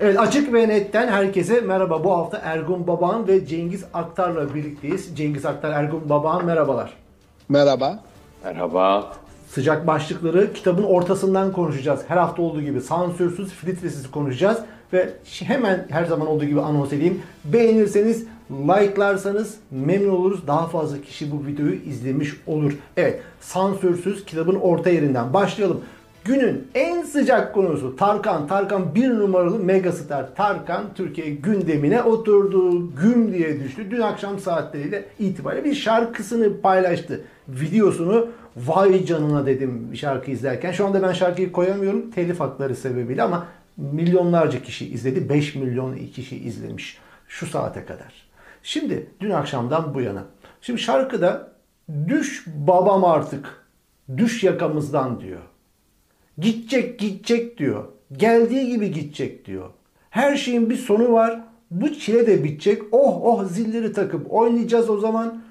Evet açık ve netten herkese merhaba. Bu hafta Ergun Babağan ve Cengiz Aktar'la birlikteyiz. Cengiz Aktar, Ergun Babağan merhabalar. Merhaba. Merhaba. Sıcak başlıkları kitabın ortasından konuşacağız. Her hafta olduğu gibi sansürsüz, filtresiz konuşacağız. Ve hemen her zaman olduğu gibi anons edeyim. Beğenirseniz, like'larsanız memnun oluruz. Daha fazla kişi bu videoyu izlemiş olur. Evet, sansürsüz kitabın orta yerinden başlayalım. Günün en sıcak konusu Tarkan. Tarkan bir numaralı megastar. Tarkan Türkiye gündemine oturdu. Güm diye düştü. Dün akşam saatleriyle itibariyle bir şarkısını paylaştı. Videosunu vay canına dedim şarkı izlerken. Şu anda ben şarkıyı koyamıyorum telif hakları sebebiyle ama milyonlarca kişi izledi. 5 milyon kişi izlemiş şu saate kadar. Şimdi dün akşamdan bu yana. Şimdi şarkıda düş babam artık. Düş yakamızdan diyor. Gidecek gidecek diyor. Geldiği gibi gidecek diyor. Her şeyin bir sonu var. Bu çile de bitecek. Oh oh zilleri takıp oynayacağız o zaman.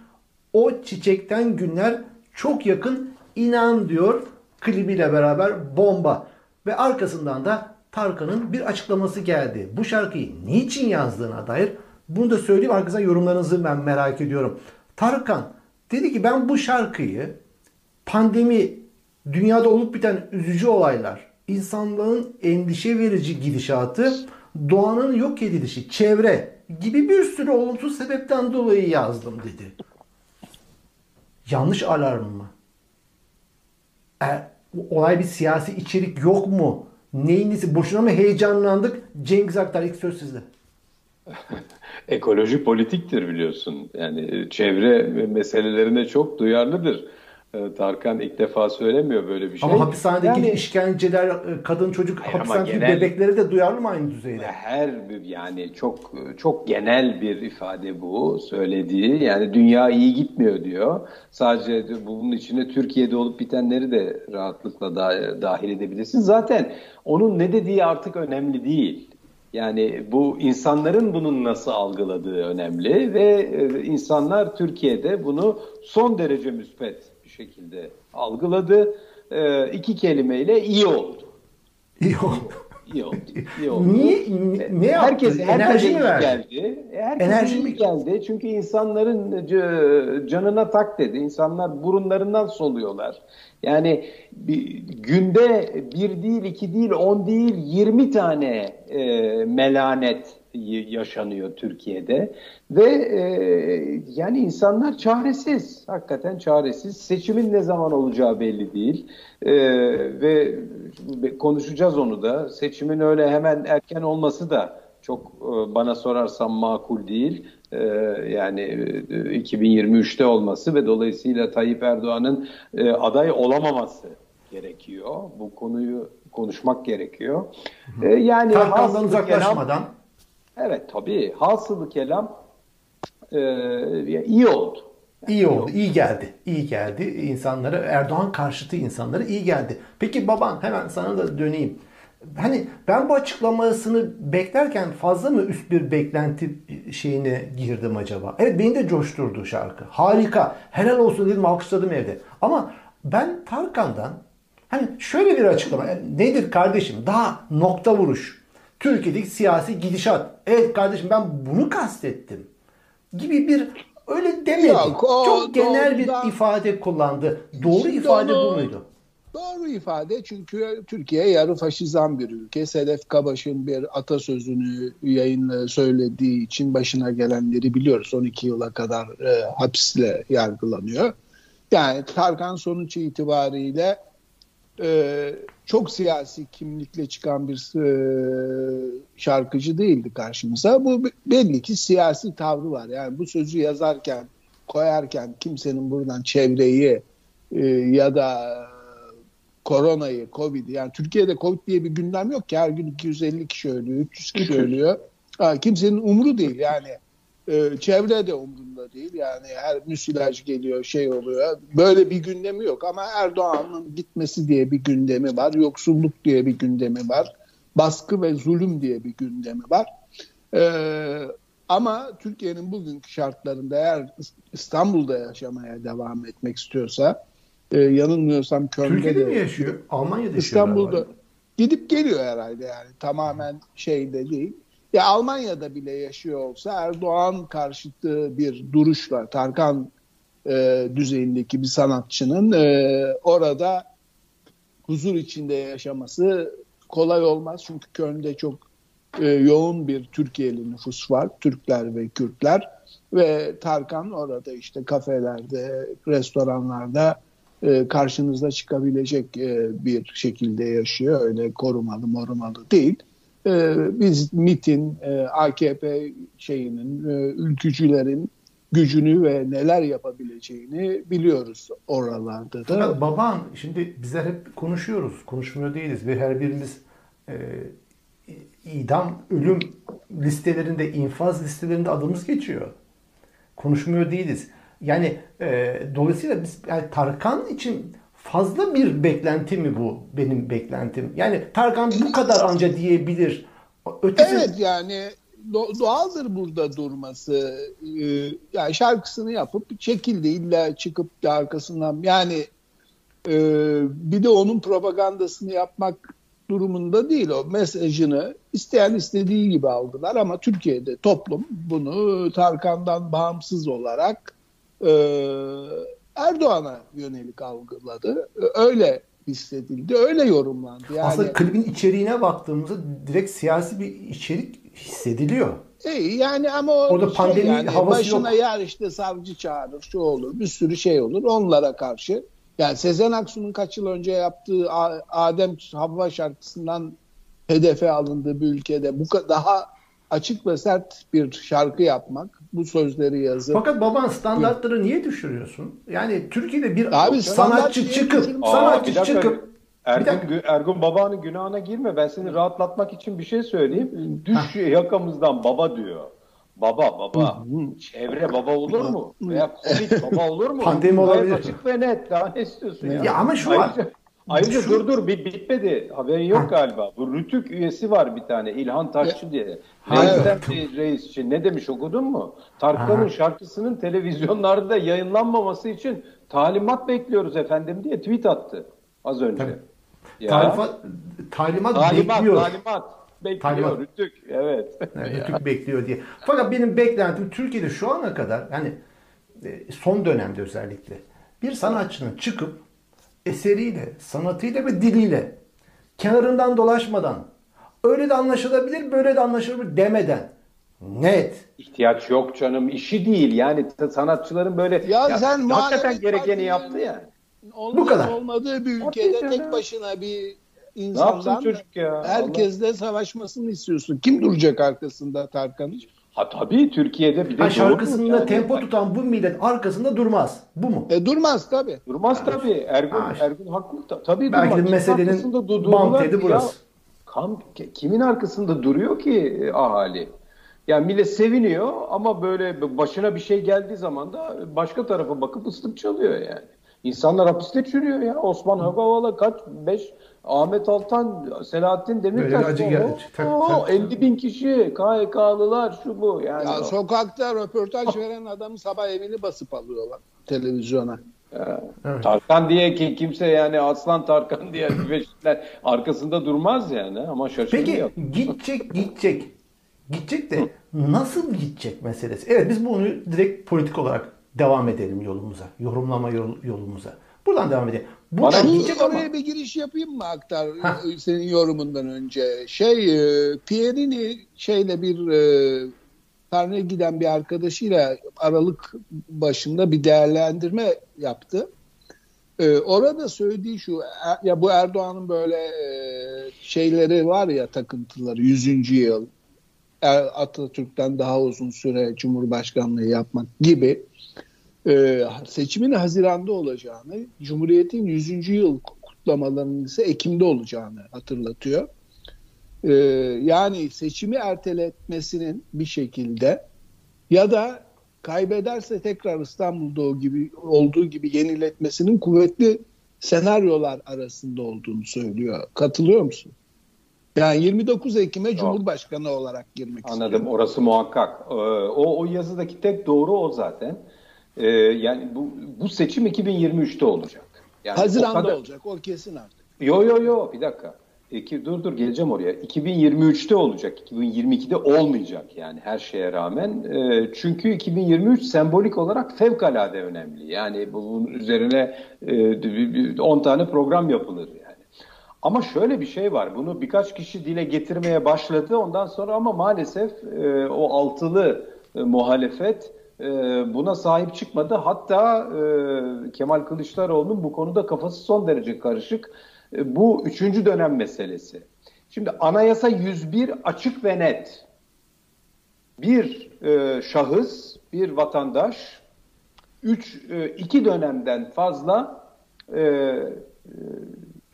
O çiçekten günler çok yakın inan diyor klibiyle beraber bomba. Ve arkasından da Tarkan'ın bir açıklaması geldi. Bu şarkıyı niçin yazdığına dair bunu da söyleyeyim arkasından yorumlarınızı ben merak ediyorum. Tarkan dedi ki ben bu şarkıyı pandemi dünyada olup biten üzücü olaylar, insanlığın endişe verici gidişatı, doğanın yok edilişi, çevre gibi bir sürü olumsuz sebepten dolayı yazdım dedi. Yanlış alarm mı? E, olay bir siyasi içerik yok mu? Neyin nesi? Boşuna mı heyecanlandık? Cengiz Aktar ilk söz sizde. Ekoloji politiktir biliyorsun. Yani çevre meselelerine çok duyarlıdır. Ee, Tarkan ilk defa söylemiyor böyle bir şey. Ama hapishanedeki yani, işkenceler, e, kadın çocuk hapishanedeki genel, bebekleri de duyarlı mı aynı düzeyde? Her bir yani çok çok genel bir ifade bu söylediği. Yani dünya iyi gitmiyor diyor. Sadece bunun içine Türkiye'de olup bitenleri de rahatlıkla da, dahil edebilirsin. Zaten onun ne dediği artık önemli değil. Yani bu insanların bunun nasıl algıladığı önemli ve e, insanlar Türkiye'de bunu son derece müspet şekilde algıladı. E, iki kelimeyle iyi oldu. İyi oldu. İyi oldu. İyi oldu. Niye? Ne herkes, yaptı? Enerji mi verdi? Geldi. Herkes Enerji mi geldi? Çünkü insanların canına tak dedi. İnsanlar burunlarından soluyorlar. Yani bir, günde bir değil, iki değil, on değil, yirmi tane e, melanet yaşanıyor Türkiye'de ve e, yani insanlar çaresiz, hakikaten çaresiz. Seçimin ne zaman olacağı belli değil e, ve konuşacağız onu da. Seçimin öyle hemen erken olması da çok e, bana sorarsan makul değil. E, yani e, 2023'te olması ve dolayısıyla Tayyip Erdoğan'ın e, aday olamaması gerekiyor. Bu konuyu konuşmak gerekiyor. E, yani Tarkan'dan uzaklaşmadan. Evet tabii. Hasılı kelam e, iyi oldu. Yani iyi oldu, iyi geldi. İyi geldi insanlara, Erdoğan karşıtı insanlara iyi geldi. Peki baban hemen sana da döneyim. Hani ben bu açıklamasını beklerken fazla mı üst bir beklenti şeyine girdim acaba? Evet beni de coşturdu şarkı. Harika. Helal olsun dedim alkışladım evde. Ama ben Tarkan'dan hani şöyle bir açıklama. Nedir kardeşim? Daha nokta vuruş Türkiye'deki siyasi gidişat. Evet kardeşim ben bunu kastettim. Gibi bir öyle demedi. Yok, o, Çok genel bir ifade kullandı. Doğru ifade onu, bu muydu? Doğru ifade çünkü Türkiye yarı faşizan bir ülke. Sedef Kabaş'ın bir atasözünü yayınla söylediği için başına gelenleri biliyoruz. 12 yıla kadar e, hapisle yargılanıyor. Yani Tarkan sonuç itibariyle e, çok siyasi kimlikle çıkan bir e, şarkıcı değildi karşımıza. Bu belli ki siyasi tavrı var. Yani bu sözü yazarken, koyarken kimsenin buradan çevreyi e, ya da koronayı, Covid'i yani Türkiye'de Covid diye bir gündem yok ki her gün 250 kişi ölüyor, 300 kişi ölüyor. Ha, kimsenin umru değil yani e, çevre de umrunda değil. Yani her müsilaj geliyor şey oluyor. Böyle bir gündemi yok ama Erdoğan'ın gitmesi diye bir gündemi var. Yoksulluk diye bir gündemi var. Baskı ve zulüm diye bir gündemi var. E, ama Türkiye'nin bugünkü şartlarında eğer İstanbul'da yaşamaya devam etmek istiyorsa e, yanılmıyorsam Köln'de Türkiye'de de, mi yaşıyor? Almanya'da İstanbul'da gidip geliyor herhalde yani tamamen şeyde değil. Ya Almanya'da bile yaşıyor olsa Erdoğan karşıtı bir duruşla Tarkan e, düzeyindeki bir sanatçının e, orada huzur içinde yaşaması kolay olmaz. Çünkü Köln'de çok e, yoğun bir Türkiye'li nüfus var. Türkler ve Kürtler ve Tarkan orada işte kafelerde, restoranlarda e, karşınıza çıkabilecek e, bir şekilde yaşıyor. Öyle korumalı morumalı değil. E, biz MIT'in, e, AKP şeyinin, e, ülkücülerin gücünü ve neler yapabileceğini biliyoruz oralarda da. Fakat baban şimdi bizler hep konuşuyoruz. Konuşmuyor değiliz ve her birimiz e, idam, ölüm listelerinde, infaz listelerinde adımız geçiyor. Konuşmuyor değiliz. Yani e, dolayısıyla biz yani Tarkan için fazla bir beklenti mi bu benim beklentim? Yani Tarkan bu kadar anca diyebilir. Ötesi... Evet yani doğaldır burada durması. Ee, yani şarkısını yapıp çekildi illa çıkıp da arkasından yani e, bir de onun propagandasını yapmak durumunda değil o mesajını isteyen istediği gibi aldılar ama Türkiye'de toplum bunu Tarkan'dan bağımsız olarak e, Erdoğan'a yönelik algıladı. Öyle hissedildi, öyle yorumlandı. Yani, Aslında klibin içeriğine baktığımızda direkt siyasi bir içerik hissediliyor. E, yani ama o Orada şey pandemi yani, havası başına yok. yer işte savcı çağırır, şu olur, bir sürü şey olur onlara karşı. Yani Sezen Aksu'nun kaç yıl önce yaptığı Adem Havva şarkısından hedefe alındığı bir ülkede bu daha açık ve sert bir şarkı yapmak, bu sözleri yazıp. Fakat baban standartları niye düşürüyorsun? Yani Türkiye'de bir Abi, sanatçı çıkıp sanatçı Aa, bir dakika. çıkıp Ergun, Ergun babanın günahına girme. Ben seni rahatlatmak için bir şey söyleyeyim. Düş yakamızdan baba diyor. Baba baba. Çevre baba olur mu? Veya Covid baba olur mu? Pandemi olabilir. Açık ve net. Daha ne istiyorsun ya? Ya ama şu var. Ayrıca, Şu- dur dur bir bitmedi. Haberin yok Ha. galiba. Bu Rütük üyesi var bir tane. İlhan Taşçı diye. Ha, Reis'ten bir reis için. Ne demiş okudun mu? Tarkan'ın şarkısının televizyonlarda yayınlanmaması için talimat bekliyoruz efendim diye tweet attı. Az önce. Tabii. Ya. Talimat, talimat, Talimat, bekliyor. talimat. Bekliyor Talimat. Rütük. Evet. Yani Rütük bekliyor diye. Fakat benim beklentim Türkiye'de şu ana kadar yani e, son dönemde özellikle bir sanatçının çıkıp eseriyle, sanatıyla ve diliyle kenarından dolaşmadan öyle de anlaşılabilir, böyle de anlaşılabilir demeden net İhtiyaç yok canım. işi değil. Yani sanatçıların böyle Ya sen hakikaten gerekeni yaptı ya. Olmadı, Bu kadar. Olmadığı bir ülkede canım. tek başına bir Ne insandan çocuk ya? herkesle savaşmasını istiyorsun. Kim duracak arkasında Tarkan'ın? Ha tabii Türkiye'de bir de ha, doğru şarkısında yani. tempo tutan bu millet arkasında durmaz. Bu mu? E durmaz tabii. Durmaz tabii. Ergun, Ha. Ergun haklı. Ta- Tabii Belki durmaz. Kimin meselenin arkasında du- bam durdular tedi ki burası. ya? Kam, kimin arkasında duruyor ki e, ahali? Yani millet seviniyor ama böyle başına bir şey geldiği zaman da başka tarafa bakıp ıslık çalıyor yani. İnsanlar hapiste çürüyor ya. Osman Hagavala kaç? Beş. Ahmet Altan, Selahattin Demirtaş. acı o- geldi. Tabii, o- tabii. 50 bin kişi, KHK'lılar şu bu. Yani Ya o- sokakta röportaj veren adamı sabah evini basıp alıyorlar televizyona. Evet. Tarkan diye ki kimse yani Aslan Tarkan diye beşikler arkasında durmaz yani ama Peki şaşırmıyor. gidecek gidecek. Gidecek de nasıl gidecek meselesi. Evet biz bunu direkt politik olarak devam edelim yolumuza. Yorumlama yol- yolumuza. Buradan devam edelim. Buradan Bana- gidecek ama Oraya bir giriş yapayım mı Aktar Hah. senin yorumundan önce? Şey e, Pierini şeyle bir e, Tarna'ya giden bir arkadaşıyla Aralık başında bir değerlendirme yaptı. E, orada söylediği şu e- ya bu Erdoğan'ın böyle e, şeyleri var ya takıntıları 100. yıl Atatürk'ten daha uzun süre Cumhurbaşkanlığı yapmak gibi e, seçimin Haziran'da olacağını, Cumhuriyet'in 100. yıl kutlamalarının ise Ekim'de olacağını hatırlatıyor. E, yani seçimi erteletmesinin bir şekilde ya da kaybederse tekrar İstanbul'da o gibi olduğu gibi yeniletmesinin kuvvetli senaryolar arasında olduğunu söylüyor. Katılıyor musun? Yani 29 Ekim'e Cumhurbaşkanı olarak girmek istiyor. Anladım orası muhakkak. Ee, o, o yazıdaki tek doğru o zaten. Ee, yani bu, bu seçim 2023'te olacak. Yani o Haziran'da kadar- olacak o kesin artık. Yo yo yo bir dakika. İki, dur dur geleceğim oraya. 2023'te olacak. 2022'de olmayacak yani her şeye rağmen. E, çünkü 2023 sembolik olarak fevkalade önemli. Yani bunun üzerine e, 10 tane program yapılır yani. Ama şöyle bir şey var. Bunu birkaç kişi dile getirmeye başladı. Ondan sonra ama maalesef e, o altılı e, muhalefet e, buna sahip çıkmadı. Hatta e, Kemal Kılıçdaroğlu'nun bu konuda kafası son derece karışık. E, bu üçüncü dönem meselesi. Şimdi anayasa 101 açık ve net. Bir e, şahıs, bir vatandaş, üç, e, iki dönemden fazla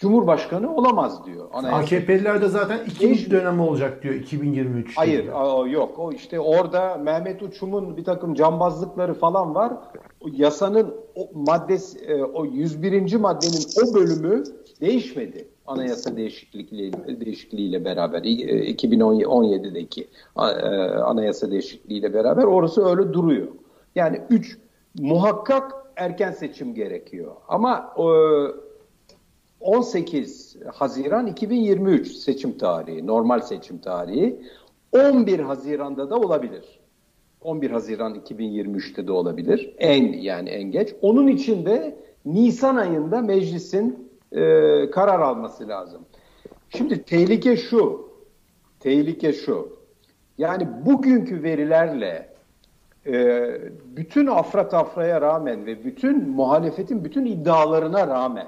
Cumhurbaşkanı olamaz diyor. Anayasa. AKP'liler de zaten ikinci dönemi olacak diyor 2023. Hayır o, yok o işte orada Mehmet Uçum'un bir takım cambazlıkları falan var. O yasanın o maddesi e, o 101. maddenin o bölümü değişmedi. Anayasa değişikliğiyle, değişikliğiyle beraber 2017'deki e, anayasa değişikliğiyle beraber orası öyle duruyor. Yani 3 muhakkak erken seçim gerekiyor. Ama 18 Haziran 2023 seçim tarihi, normal seçim tarihi. 11 Haziran'da da olabilir. 11 Haziran 2023'te de olabilir. En yani en geç. Onun için de Nisan ayında meclisin e, karar alması lazım. Şimdi tehlike şu. Tehlike şu. Yani bugünkü verilerle e, bütün afra tafraya rağmen ve bütün muhalefetin bütün iddialarına rağmen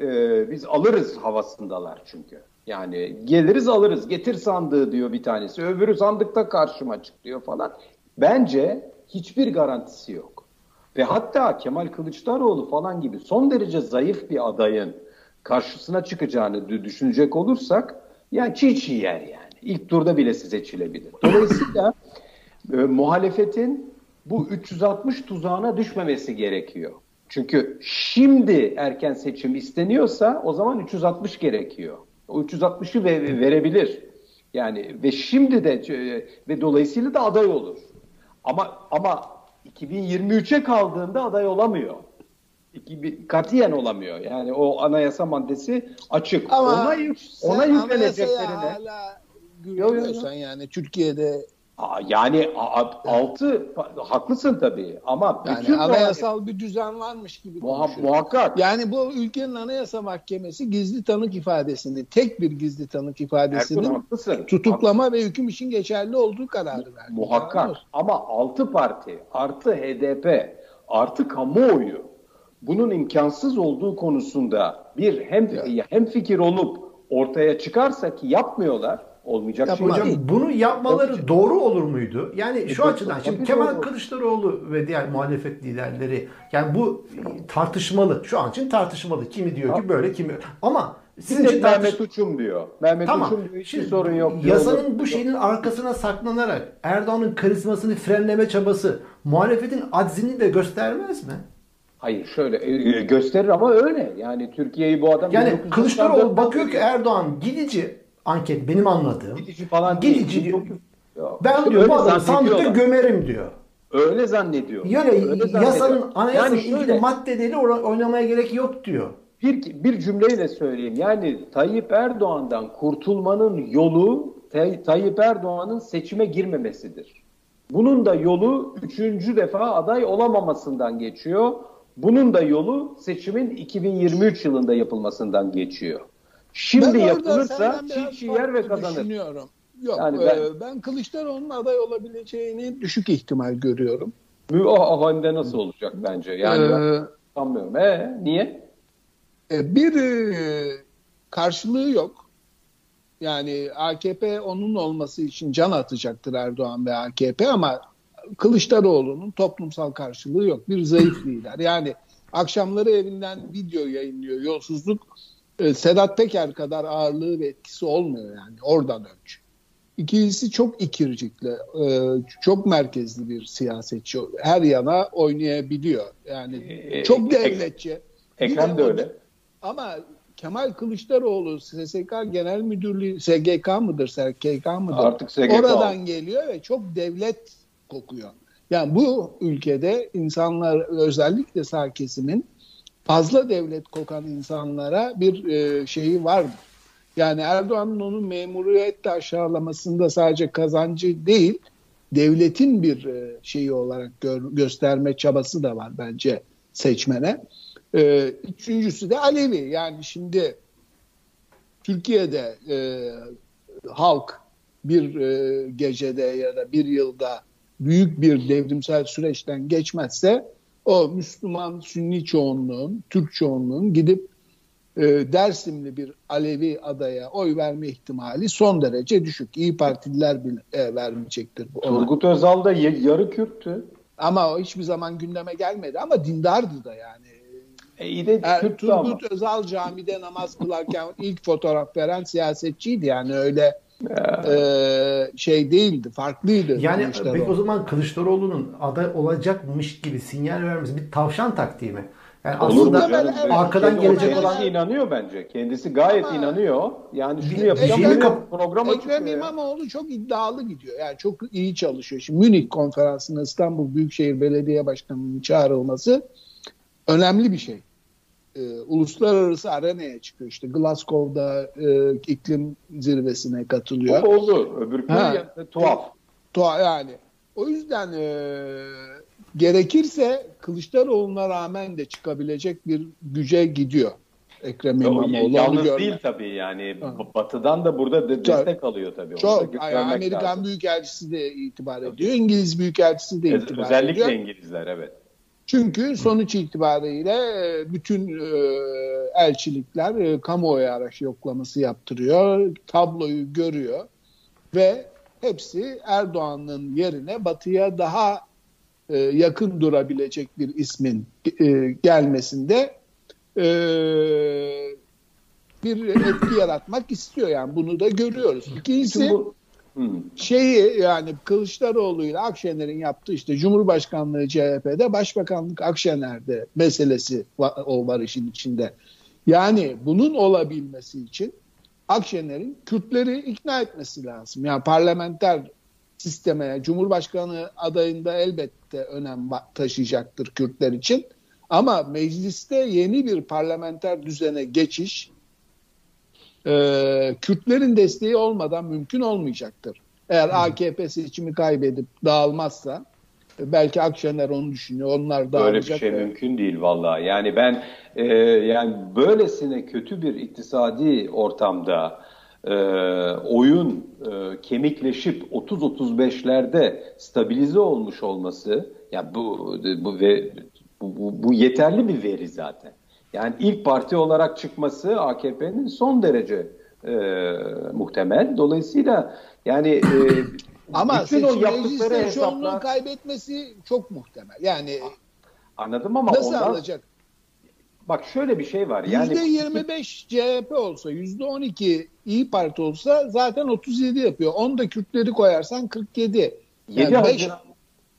e, biz alırız havasındalar çünkü. Yani geliriz alırız getir sandığı diyor bir tanesi öbürü sandıkta karşıma çık diyor falan. Bence hiçbir garantisi yok. Ve hatta Kemal Kılıçdaroğlu falan gibi son derece zayıf bir adayın karşısına çıkacağını düşünecek olursak yani çiğ çiğ yer yani. İlk turda bile seçilebilir. Dolayısıyla e, muhalefetin bu 360 tuzağına düşmemesi gerekiyor. Çünkü şimdi erken seçim isteniyorsa o zaman 360 gerekiyor. O 360'ı ve, verebilir. Yani ve şimdi de e, ve dolayısıyla da aday olur. Ama ama 2023'e kaldığında aday olamıyor. Katiyen olamıyor. Yani o anayasa maddesi açık. Ama ona, ona yükleneceklerine. Hala güveniyorsan yani Türkiye'de yani altı haklısın tabii ama yani bütün anayasal bir düzen varmış gibi muha, muhakkak. Yani bu ülkenin anayasa mahkemesi gizli tanık ifadesini tek bir gizli tanık ifadesinin tutuklama haklısın. ve hüküm için geçerli olduğu kararı verdi. Muhakkak yani, ama altı parti artı HDP artı kamuoyu bunun imkansız olduğu konusunda bir hem evet. hem fikir olup ortaya çıkarsa ki yapmıyorlar olmayacak ya şey hocam, değil. Bunu yapmaları Olmayacak. doğru olur muydu? Yani e, şu açıdan şimdi Tabii Kemal doğru. Kılıçdaroğlu ve diğer muhalefet liderleri yani bu tartışmalı. Şu an için tartışmalı. Kimi diyor ki böyle kimi ama sizin için tartış... Mehmet Uçum diyor. Mehmet tamam. Uçum diyor hiç sorun yok. Diyor. Yasanın bu şeyin arkasına saklanarak Erdoğan'ın karizmasını frenleme çabası muhalefetin aczini de göstermez mi? Hayır şöyle e, e, gösterir ama öyle. Yani Türkiye'yi bu adam Yani Kılıçdaroğlu bakıyor ki Erdoğan gidici anket benim anladığım. Gidici falan gidici değil. diyor. Ben işte diyor bu adamı sandıkta gömerim diyor. Öyle zannediyor. Yani öyle yasanın anayasanın yani ilgili maddeleri oynamaya gerek yok diyor. Bir, bir cümleyle söyleyeyim. Yani Tayyip Erdoğan'dan kurtulmanın yolu Tay, Tayyip Erdoğan'ın seçime girmemesidir. Bunun da yolu üçüncü defa aday olamamasından geçiyor. Bunun da yolu seçimin 2023 yılında yapılmasından geçiyor. Şimdi ben yapılırsa çiğ yer ve kazanır. Düşünüyorum. Yok yani ben, e, ben Kılıçdaroğlu'nun aday olabileceğini düşük ihtimal görüyorum. O halde nasıl olacak bence? Yani ee, ben sanmıyorum. E, niye? E, bir e, karşılığı yok. Yani AKP onun olması için can atacaktır Erdoğan ve AKP ama Kılıçdaroğlu'nun toplumsal karşılığı yok. Bir zayıf lider. Yani akşamları evinden video yayınlıyor. Yolsuzluk e, Sedat Peker kadar ağırlığı ve etkisi olmuyor yani oradan önce. İkincisi çok ikircikli, e, çok merkezli bir siyasetçi. Her yana oynayabiliyor. Yani e, çok devletçi. Ekrem de öyle. Ama Kemal Kılıçdaroğlu SSK Genel Müdürlüğü SGK mıdır, SGK mıdır? Artık SGK. Oradan geliyor ve çok devlet kokuyor. Yani bu ülkede insanlar özellikle sağ kesimin fazla devlet kokan insanlara bir e, şeyi var. Yani Erdoğan'ın onun memuriyetle aşağılamasında sadece kazancı değil, devletin bir e, şeyi olarak gör, gösterme çabası da var bence seçmene. Ee, üçüncüsü de Alevi. Yani şimdi Türkiye'de e, halk bir e, gecede ya da bir yılda büyük bir devrimsel süreçten geçmezse o Müslüman Sünni çoğunluğun, Türk çoğunluğun gidip e, Dersimli bir Alevi adaya oy verme ihtimali son derece düşük. İyi Partililer bile e, vermeyecektir. Bu Turgut Özal da yarı Kürttü. Ama o hiçbir zaman gündeme gelmedi ama dindardı da yani. E iyi de Er, Turgut ama. Özal camide namaz kılarken ilk fotoğraf veren siyasetçiydi yani öyle e, şey değildi, farklıydı. Yani peki o zaman Kılıçdaroğlu'nun aday olacakmış gibi sinyal vermesi bir tavşan taktiği mi? Yani Olur aslında canım? evet. arkadan Kendi gelecek olan inanıyor bence. Kendisi gayet Ama- inanıyor. Yani şunu yapacağım. Ekrem- diyor, programa Ekrem. İmamoğlu çok iddialı gidiyor. Yani çok iyi çalışıyor. Şimdi Münih konferansına İstanbul Büyükşehir Belediye Başkanı'nın çağrılması önemli bir şey. Ee, uluslararası arenaya çıkıyor. İşte Glasgow'da e, iklim zirvesine katılıyor. O oldu. Öbürkü Ha. ya- tuhaf. Doğa yani. O yüzden e, gerekirse Kılıçdaroğlu'na rağmen de çıkabilecek bir güce gidiyor Ekrem İmamoğlu. Yalnız görmek. değil tabii yani Ha. batıdan da burada de- destek alıyor tabii. Çok. Yani Amerikan lazım. Büyükelçisi de itibar ediyor. İngiliz Büyükelçisi de itibar Özellikle ediyor. İngilizler evet. Çünkü sonuç itibariyle e, bütün e, elçilikler e, kamuoyu araç yoklaması yaptırıyor. Tabloyu görüyor ve hepsi Erdoğan'ın yerine batıya daha yakın durabilecek bir ismin gelmesinde bir etki yaratmak istiyor yani bunu da görüyoruz. İkincisi bu Hı. şeyi yani Kılıçdaroğlu ile Akşener'in yaptığı işte Cumhurbaşkanlığı CHP'de Başbakanlık Akşener'de meselesi o var işin içinde. Yani bunun olabilmesi için Akşener'in Kürtleri ikna etmesi lazım. Yani parlamenter sisteme Cumhurbaşkanı adayında elbette önem taşıyacaktır Kürtler için. Ama mecliste yeni bir parlamenter düzene geçiş e, Kürtlerin desteği olmadan mümkün olmayacaktır. Eğer AKP seçimi kaybedip dağılmazsa e, belki Akşener onu düşünüyor. Onlar Böyle bir şey ve- mümkün değil vallahi. Yani ben e, yani böylesine kötü bir iktisadi ortamda e, oyun e, kemikleşip 30-35'lerde stabilize olmuş olması ya bu bu ve bu, bu, bu yeterli bir veri zaten. Yani ilk parti olarak çıkması AKP'nin son derece e, muhtemel. Dolayısıyla yani e, Ama bütün o yaptıkları hesaplar kaybetmesi çok muhtemel. Yani anladım ama nasıl ondan alacak? bak şöyle bir şey var. Yani %25 CHP olsa, %12 İyi Parti olsa zaten 37 yapıyor. 10 da Kürtleri koyarsan 47. 7 Yani beş- Haziran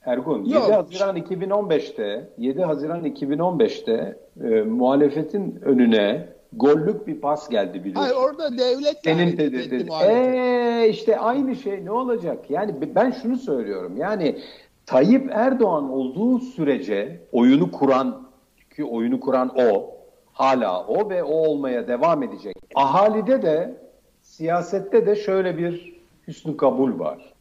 Ergun, 7 Yok. Haziran 2015'te 7 Haziran 2015'te e, muhalefetin önüne gollük bir pas geldi biliyorsun. Hayır orada devlet Senin de, de, de-. Ee, işte aynı şey ne olacak? Yani ben şunu söylüyorum. Yani Tayyip Erdoğan olduğu sürece oyunu kuran ki oyunu kuran o hala o ve o olmaya devam edecek. Ahalide de siyasette de şöyle bir hüsnü kabul var.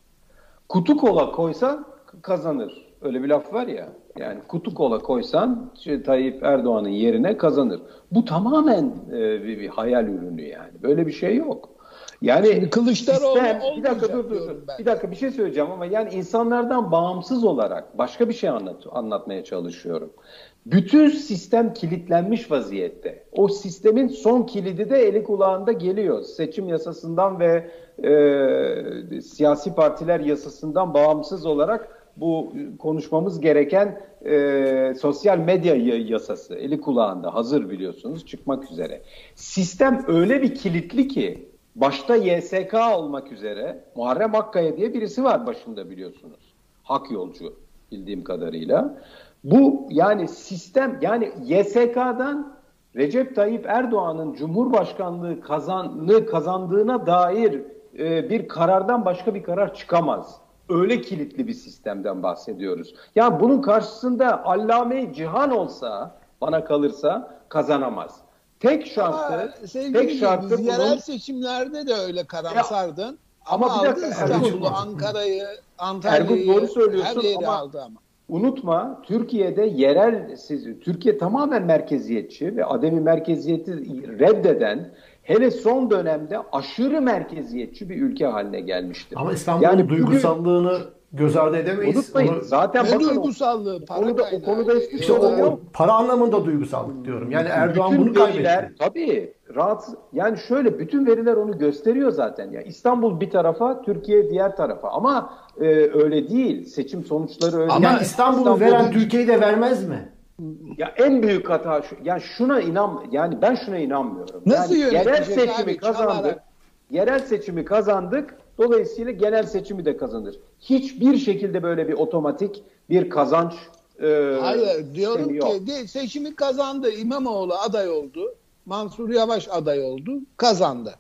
Kutu kola koysan kazanır. Öyle bir laf var ya. Yani kutu kola koysan şey, Tayyip Erdoğan'ın yerine kazanır. Bu tamamen e, bir, bir hayal ürünü yani. Böyle bir şey yok. Yani Şimdi Kılıçdaroğlu sistem- bir dakika dur dur diyorum dur. ben. Bir dakika bir şey söyleyeceğim ama yani insanlardan bağımsız olarak başka bir şey anlat, anlatmaya çalışıyorum. Bütün sistem kilitlenmiş vaziyette. O sistemin son kilidi de eli kulağında geliyor. Seçim yasasından ve e, siyasi partiler yasasından bağımsız olarak bu konuşmamız gereken e, sosyal medya yasası eli kulağında hazır biliyorsunuz çıkmak üzere. Sistem öyle bir kilitli ki başta YSK olmak üzere Muharrem Akkaya diye birisi var başında biliyorsunuz. Hak yolcu bildiğim kadarıyla. Bu yani sistem yani YSK'dan Recep Tayyip Erdoğan'ın Cumhurbaşkanlığı kazanlığı kazandığına dair e, bir karardan başka bir karar çıkamaz. Öyle kilitli bir sistemden bahsediyoruz. Ya bunun karşısında allame cihan olsa bana kalırsa kazanamaz. tek şartı tek şartı biz yerel seçimlerde de öyle karamsardın. Ya, ama, ama bir dakika İstanbul'u, Ankara'yı, Antalya'yı doğru söylüyorsun her yeri ama, aldı ama. Unutma Türkiye'de yerel Türkiye tamamen merkeziyetçi ve ademi merkeziyeti reddeden hele son dönemde aşırı merkeziyetçi bir ülke haline gelmiştir. Ama İstanbul'un yani duygusallığını göz ardı edemeyiz. Unutmayın. Onu, zaten ne duygusallığı? Para konuda, o konuda hiçbir şey o, yok. Para anlamında duygusallık diyorum. Yani Erdoğan bütün bunu veriler, kaybetti. Tabii. Rahatsız. Yani şöyle bütün veriler onu gösteriyor zaten. Ya İstanbul bir tarafa, Türkiye diğer tarafa. Ama e, öyle değil. Seçim sonuçları öyle. Ama yani İstanbul'u İstanbul veren Türkiye'yi de vermez mi? Ya en büyük hata şu. Yani şuna inan yani ben şuna inanmıyorum. Nasıl yani yerel seçimi abi, kazandık. Çalarak. Yerel seçimi kazandık. Dolayısıyla genel seçimi de kazanır. Hiçbir şekilde böyle bir otomatik bir kazanç e, Hayır diyorum ki yok. seçimi kazandı. İmamoğlu aday oldu. Mansur Yavaş aday oldu. Kazandı.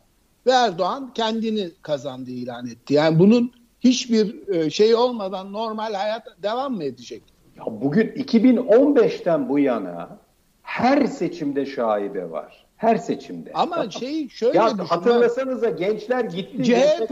Ve Erdoğan kendini kazandı ilan etti. Yani bunun hiçbir e, şey olmadan normal hayat devam mı edecek? Ya bugün 2015'ten bu yana her seçimde şaibe var. Her seçimde. Ama şey şöyle ya düşün, hatırlasanıza gençler gitti. CHP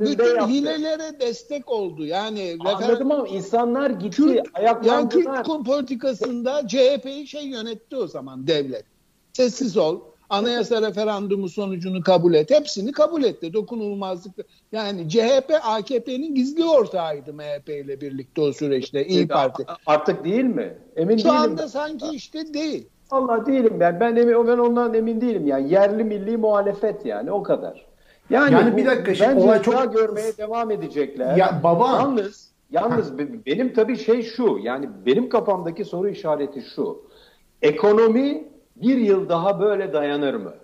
bütün yaptı. hilelere destek oldu. Yani Anladım ama insanlar gitti. Kürt, yani Kürt politikasında CHP'yi şey yönetti o zaman devlet. Sessiz ol. Anayasa referandumu sonucunu kabul et. Hepsini kabul etti. Dokunulmazlık. Yani CHP AKP'nin gizli ortağıydı MHP ile birlikte o süreçte. İyi Parti. Artık değil mi? Emin Şu değilim. anda ben. sanki işte değil. Allah değilim ben. Ben emin, ben ondan emin değilim yani. Yerli milli muhalefet yani o kadar. Yani, yani bir dakika şimdi bence olay çok görmeye devam edecekler. Ya baba yalnız yalnız benim tabii şey şu. Yani benim kafamdaki soru işareti şu. Ekonomi bir yıl daha böyle dayanır mı?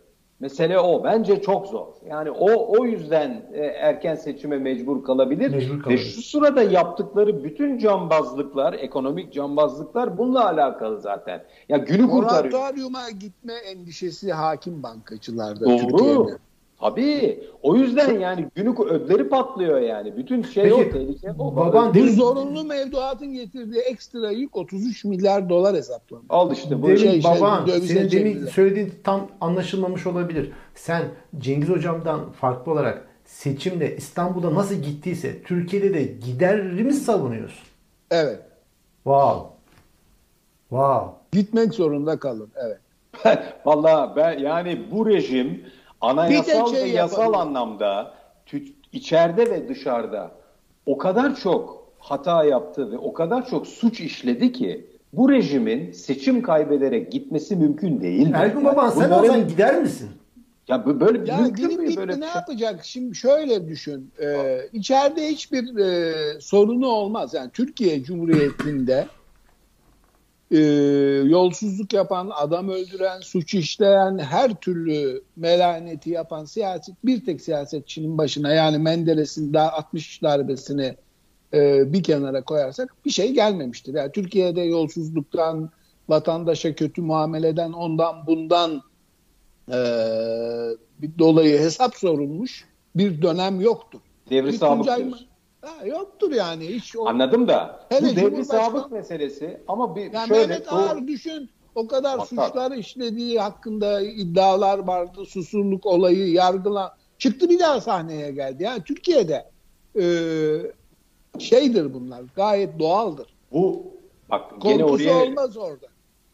Mesele o. Bence çok zor. Yani o o yüzden e, erken seçime mecbur kalabilir. Mecbur kalabilir. Ve şu sırada yaptıkları bütün cambazlıklar, ekonomik cambazlıklar bununla alakalı zaten. Ya günü kurtarıyor. Moratoryuma gitme endişesi hakim bankacılarda Doğru. Türkiye'de. Tabii. O yüzden yani günü ödleri patlıyor yani. Bütün şey Peki, o tehlike o. Baban bu zorunlu mevduatın getirdiği ekstra yük 33 milyar dolar hesaplanıyor. Al işte bu. Demin şey, şey baban şey, senin demin söylediğin tam anlaşılmamış olabilir. Sen Cengiz hocamdan farklı olarak seçimle İstanbul'da nasıl gittiyse Türkiye'de de giderimi savunuyorsun. Evet. Wow. Wow. Gitmek zorunda kalın. Evet. Vallahi ben yani bu rejim anayasal şey ve yasal yapalım. anlamda içeride ve dışarıda o kadar çok hata yaptı ve o kadar çok suç işledi ki bu rejimin seçim kaybederek gitmesi mümkün değil. Ergun Baban sen Bunların... olsan gider misin? Ya böyle ya mümkün mü böyle ne şey? yapacak? Şimdi şöyle düşün. E, içeride hiçbir e, sorunu olmaz. Yani Türkiye Cumhuriyeti'nde e, yolsuzluk yapan, adam öldüren, suç işleyen, her türlü melaneti yapan siyaset bir tek siyasetçinin başına yani Menderes'in daha 60 darbesini e, bir kenara koyarsak bir şey gelmemiştir. Yani Türkiye'de yolsuzluktan, vatandaşa kötü muameleden, ondan bundan e, bir dolayı hesap sorulmuş bir dönem yoktur. Devri sabık Ha, yoktur yani. Hiç o... Anladım da. Hele bu devri sabık meselesi ama bir yani şöyle. Mehmet Ağar düşün. O kadar Bak, suçlar işlediği hakkında iddialar vardı. Susurluk olayı yargıla çıktı bir daha sahneye geldi. Yani Türkiye'de e, şeydir bunlar. Gayet doğaldır. Bu bak Korkusu gene oraya olmaz orada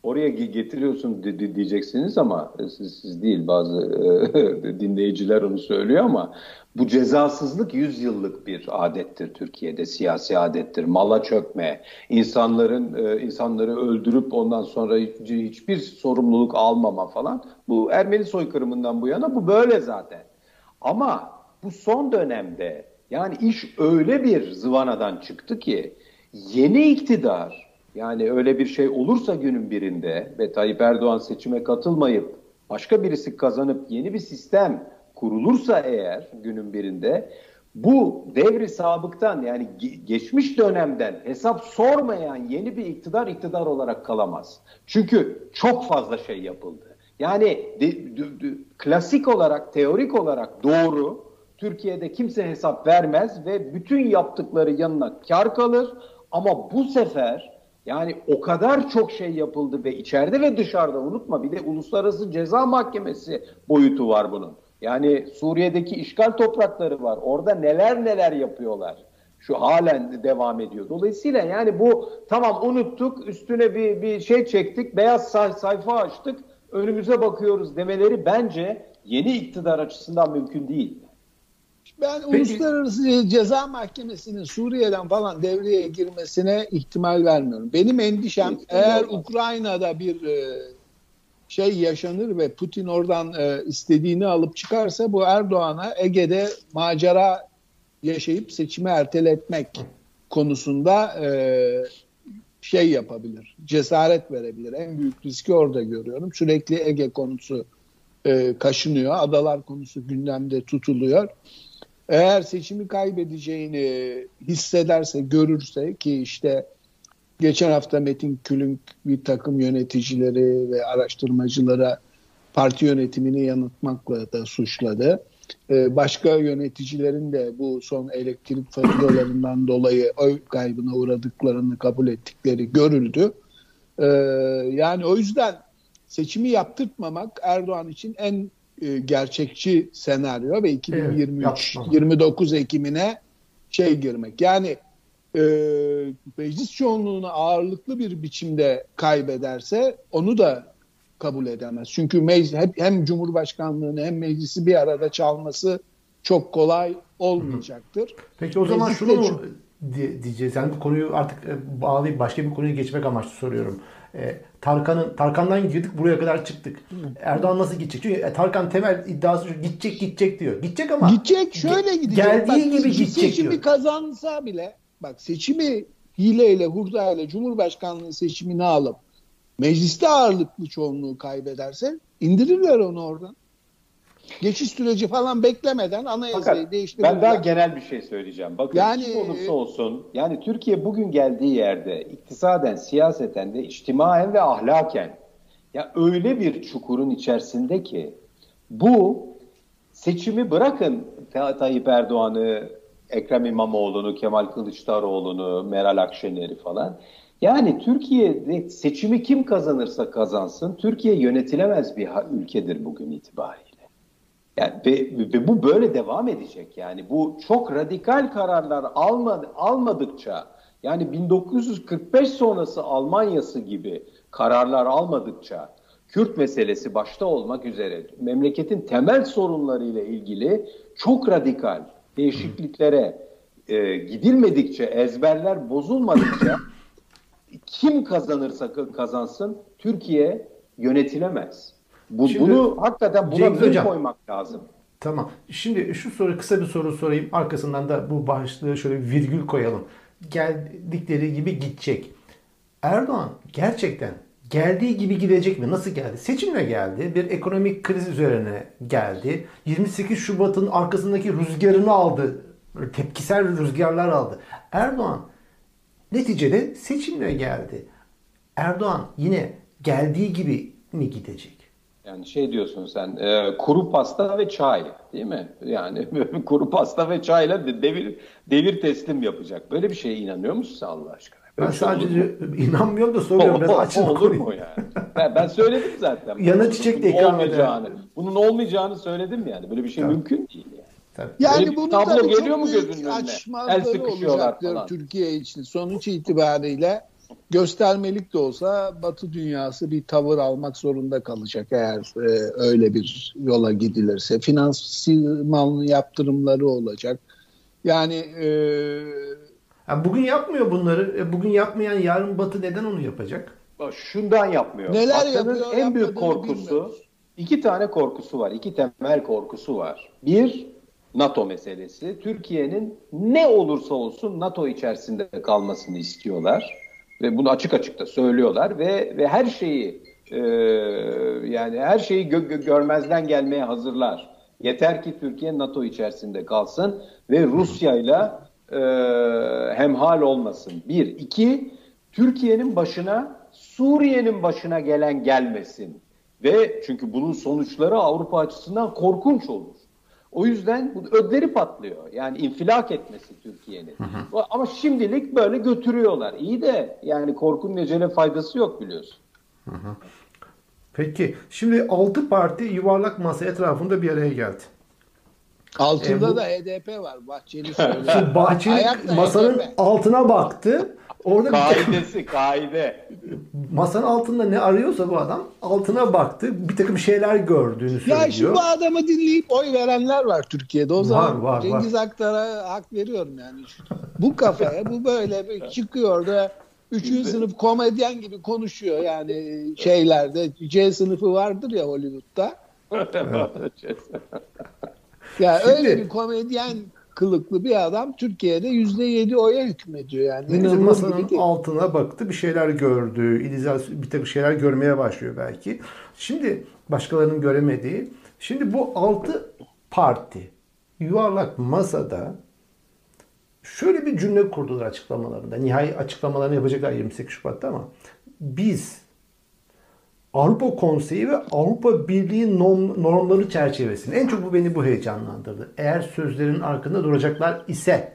oraya getiriyorsun diyeceksiniz ama siz, siz değil bazı dinleyiciler onu söylüyor ama bu cezasızlık yüzyıllık bir adettir Türkiye'de siyasi adettir. Mala çökme, insanların e, insanları öldürüp ondan sonra hiç, hiçbir sorumluluk almama falan. Bu Ermeni soykırımından bu yana bu böyle zaten. Ama bu son dönemde yani iş öyle bir zıvanadan çıktı ki yeni iktidar yani öyle bir şey olursa günün birinde ve Tayyip Erdoğan seçime katılmayıp başka birisi kazanıp yeni bir sistem kurulursa eğer günün birinde bu devri sabıktan yani geçmiş dönemden hesap sormayan yeni bir iktidar iktidar olarak kalamaz. Çünkü çok fazla şey yapıldı. Yani de, de, de, klasik olarak, teorik olarak doğru Türkiye'de kimse hesap vermez ve bütün yaptıkları yanına kar kalır. Ama bu sefer Yani o kadar çok şey yapıldı ve içeride ve dışarıda unutma bir de uluslararası ceza mahkemesi boyutu var bunun. Yani Suriye'deki işgal toprakları var. Orada neler neler yapıyorlar. Şu halen devam ediyor. Dolayısıyla yani bu tamam unuttuk, üstüne bir bir şey çektik, beyaz say sayfa açtık, önümüze bakıyoruz demeleri bence yeni iktidar açısından mümkün değil. Ben Peki. Uluslararası Ceza Mahkemesi'nin Suriye'den falan devreye girmesine ihtimal vermiyorum. Benim endişem Peki, eğer olmaz. Ukrayna'da bir e, şey yaşanır ve Putin oradan e, istediğini alıp çıkarsa bu Erdoğan'a Ege'de macera yaşayıp seçimi erteletmek konusunda e, şey yapabilir, cesaret verebilir. En büyük riski orada görüyorum. Sürekli Ege konusu e, kaşınıyor, adalar konusu gündemde tutuluyor. Eğer seçimi kaybedeceğini hissederse, görürse ki işte geçen hafta Metin Külünk bir takım yöneticileri ve araştırmacılara parti yönetimini yanıltmakla da suçladı. Ee, başka yöneticilerin de bu son elektrik faturalarından dolayı oy kaybına uğradıklarını kabul ettikleri görüldü. Ee, yani o yüzden seçimi yaptırtmamak Erdoğan için en e, gerçekçi senaryo ve 2023 evet, 29 Ekim'ine şey girmek. Yani e, meclis çoğunluğunu ağırlıklı bir biçimde kaybederse onu da kabul edemez. Çünkü meclis, hep, hem Cumhurbaşkanlığını hem meclisi bir arada çalması çok kolay olmayacaktır. Peki o zaman Meclisle şunu mu diyeceğiz? Yani bu konuyu artık e, bağlayıp başka bir konuya geçmek amaçlı soruyorum. E, Tarkan'ın Tarkan'dan girdik buraya kadar çıktık. Erdoğan nasıl gidecek? Çünkü e, Tarkan temel iddiası şu gidecek gidecek diyor. Gidecek ama gidecek şöyle gidecek. Geldiği bak, gibi gidecek seçimi diyor. kazansa bile bak seçimi hileyle hurdayla Cumhurbaşkanlığı seçimini alıp mecliste ağırlıklı çoğunluğu kaybederse indirirler onu oradan. Geçiş süreci falan beklemeden anayasayı değiştirirler. Ben daha genel bir şey söyleyeceğim. Bakın yani, kim olursa olsun yani Türkiye bugün geldiği yerde iktisaden, siyaseten de içtimaen ve ahlaken ya öyle bir çukurun içerisinde ki bu seçimi bırakın Tayyip Erdoğan'ı, Ekrem İmamoğlu'nu, Kemal Kılıçdaroğlu'nu, Meral Akşener'i falan yani Türkiye'de seçimi kim kazanırsa kazansın Türkiye yönetilemez bir ülkedir bugün itibariyle. Yani ve, ve bu böyle devam edecek. Yani bu çok radikal kararlar almadı, almadıkça yani 1945 sonrası Almanya'sı gibi kararlar almadıkça Kürt meselesi başta olmak üzere memleketin temel sorunlarıyla ilgili çok radikal değişikliklere e, gidilmedikçe, ezberler bozulmadıkça kim kazanırsa kazansın Türkiye yönetilemez. Bu, Şimdi, bunu hakikaten buna bir koymak lazım. Tamam. Şimdi şu soru kısa bir soru sorayım. Arkasından da bu başlığı şöyle bir virgül koyalım. Geldikleri gibi gidecek. Erdoğan gerçekten geldiği gibi gidecek mi? Nasıl geldi? Seçimle geldi. Bir ekonomik kriz üzerine geldi. 28 Şubat'ın arkasındaki rüzgarını aldı. Tepkisel rüzgarlar aldı. Erdoğan Neticede seçimle geldi. Erdoğan yine geldiği gibi mi gidecek? Yani şey diyorsun sen e, kuru pasta ve çay değil mi? Yani kuru pasta ve çayla devir devir teslim yapacak. Böyle bir şeye inanıyor musun sen Allah aşkına? Ben, ben sadece inanmıyorum da soruyorum. Biraz açın olur mu yani? Ben, ben söyledim zaten. Yana çiçek de ikram olmayacağını. Bunun olmayacağını söyledim yani. Böyle bir şey Tabii. mümkün değil yani. Tabii. Yani Böyle bunu tablo geliyor mu gözünün önüne? El sıkışıyorlar falan. Türkiye için sonuç itibariyle göstermelik de olsa Batı dünyası bir tavır almak zorunda kalacak eğer e, öyle bir yola gidilirse. Finansman yaptırımları olacak. Yani e, yani bugün yapmıyor bunları. E, bugün yapmayan yarın Batı neden onu yapacak? Şundan yapmıyor. Neler Batı'nın yapıyor, en büyük korkusu bilmiyoruz. iki tane korkusu var. İki temel korkusu var. Bir NATO meselesi. Türkiye'nin ne olursa olsun NATO içerisinde kalmasını istiyorlar ve bunu açık açık da söylüyorlar ve ve her şeyi e, yani her şeyi gö- gö- görmezden gelmeye hazırlar. Yeter ki Türkiye NATO içerisinde kalsın ve Rusya ile hemhal olmasın. Bir. iki Türkiye'nin başına Suriye'nin başına gelen gelmesin. Ve çünkü bunun sonuçları Avrupa açısından korkunç olur. O yüzden bu ödleri patlıyor. Yani infilak etmesi Türkiye'nin. Ama şimdilik böyle götürüyorlar. İyi de yani korkunun ecele faydası yok biliyorsun. Peki şimdi 6 parti yuvarlak masa etrafında bir araya geldi. Altında E, bu- da HDP var. Bahçeli söylüyor. Şimdi Bahçeli masanın HDP. altına baktı. Orada bir takım- Kaidesi, kaide. masanın altında ne arıyorsa bu adam altına baktı. Bir takım şeyler gördüğünü söylüyor. Ya şu bu adamı dinleyip oy verenler var Türkiye'de. O zaman var, Cengiz Aktar'a hak veriyorum yani. Bu kafaya bu böyle bir çıkıyor da üçüncü sınıf komedyen gibi konuşuyor yani şeylerde. C sınıfı vardır ya Hollywood'da. Ya Şimdi- öyle bir komedyen kılıklı bir adam Türkiye'de yüzde yedi oya hükmediyor yani. Masanın gibi altına baktı. Bir şeyler gördü. İdizasyon, bir takım şeyler görmeye başlıyor belki. Şimdi başkalarının göremediği. Şimdi bu altı parti yuvarlak masada şöyle bir cümle kurdular açıklamalarında. Nihai açıklamalarını yapacaklar 28 Şubat'ta ama biz Avrupa Konseyi ve Avrupa Birliği norm- normları çerçevesinde en çok bu beni bu heyecanlandırdı. Eğer sözlerin arkında duracaklar ise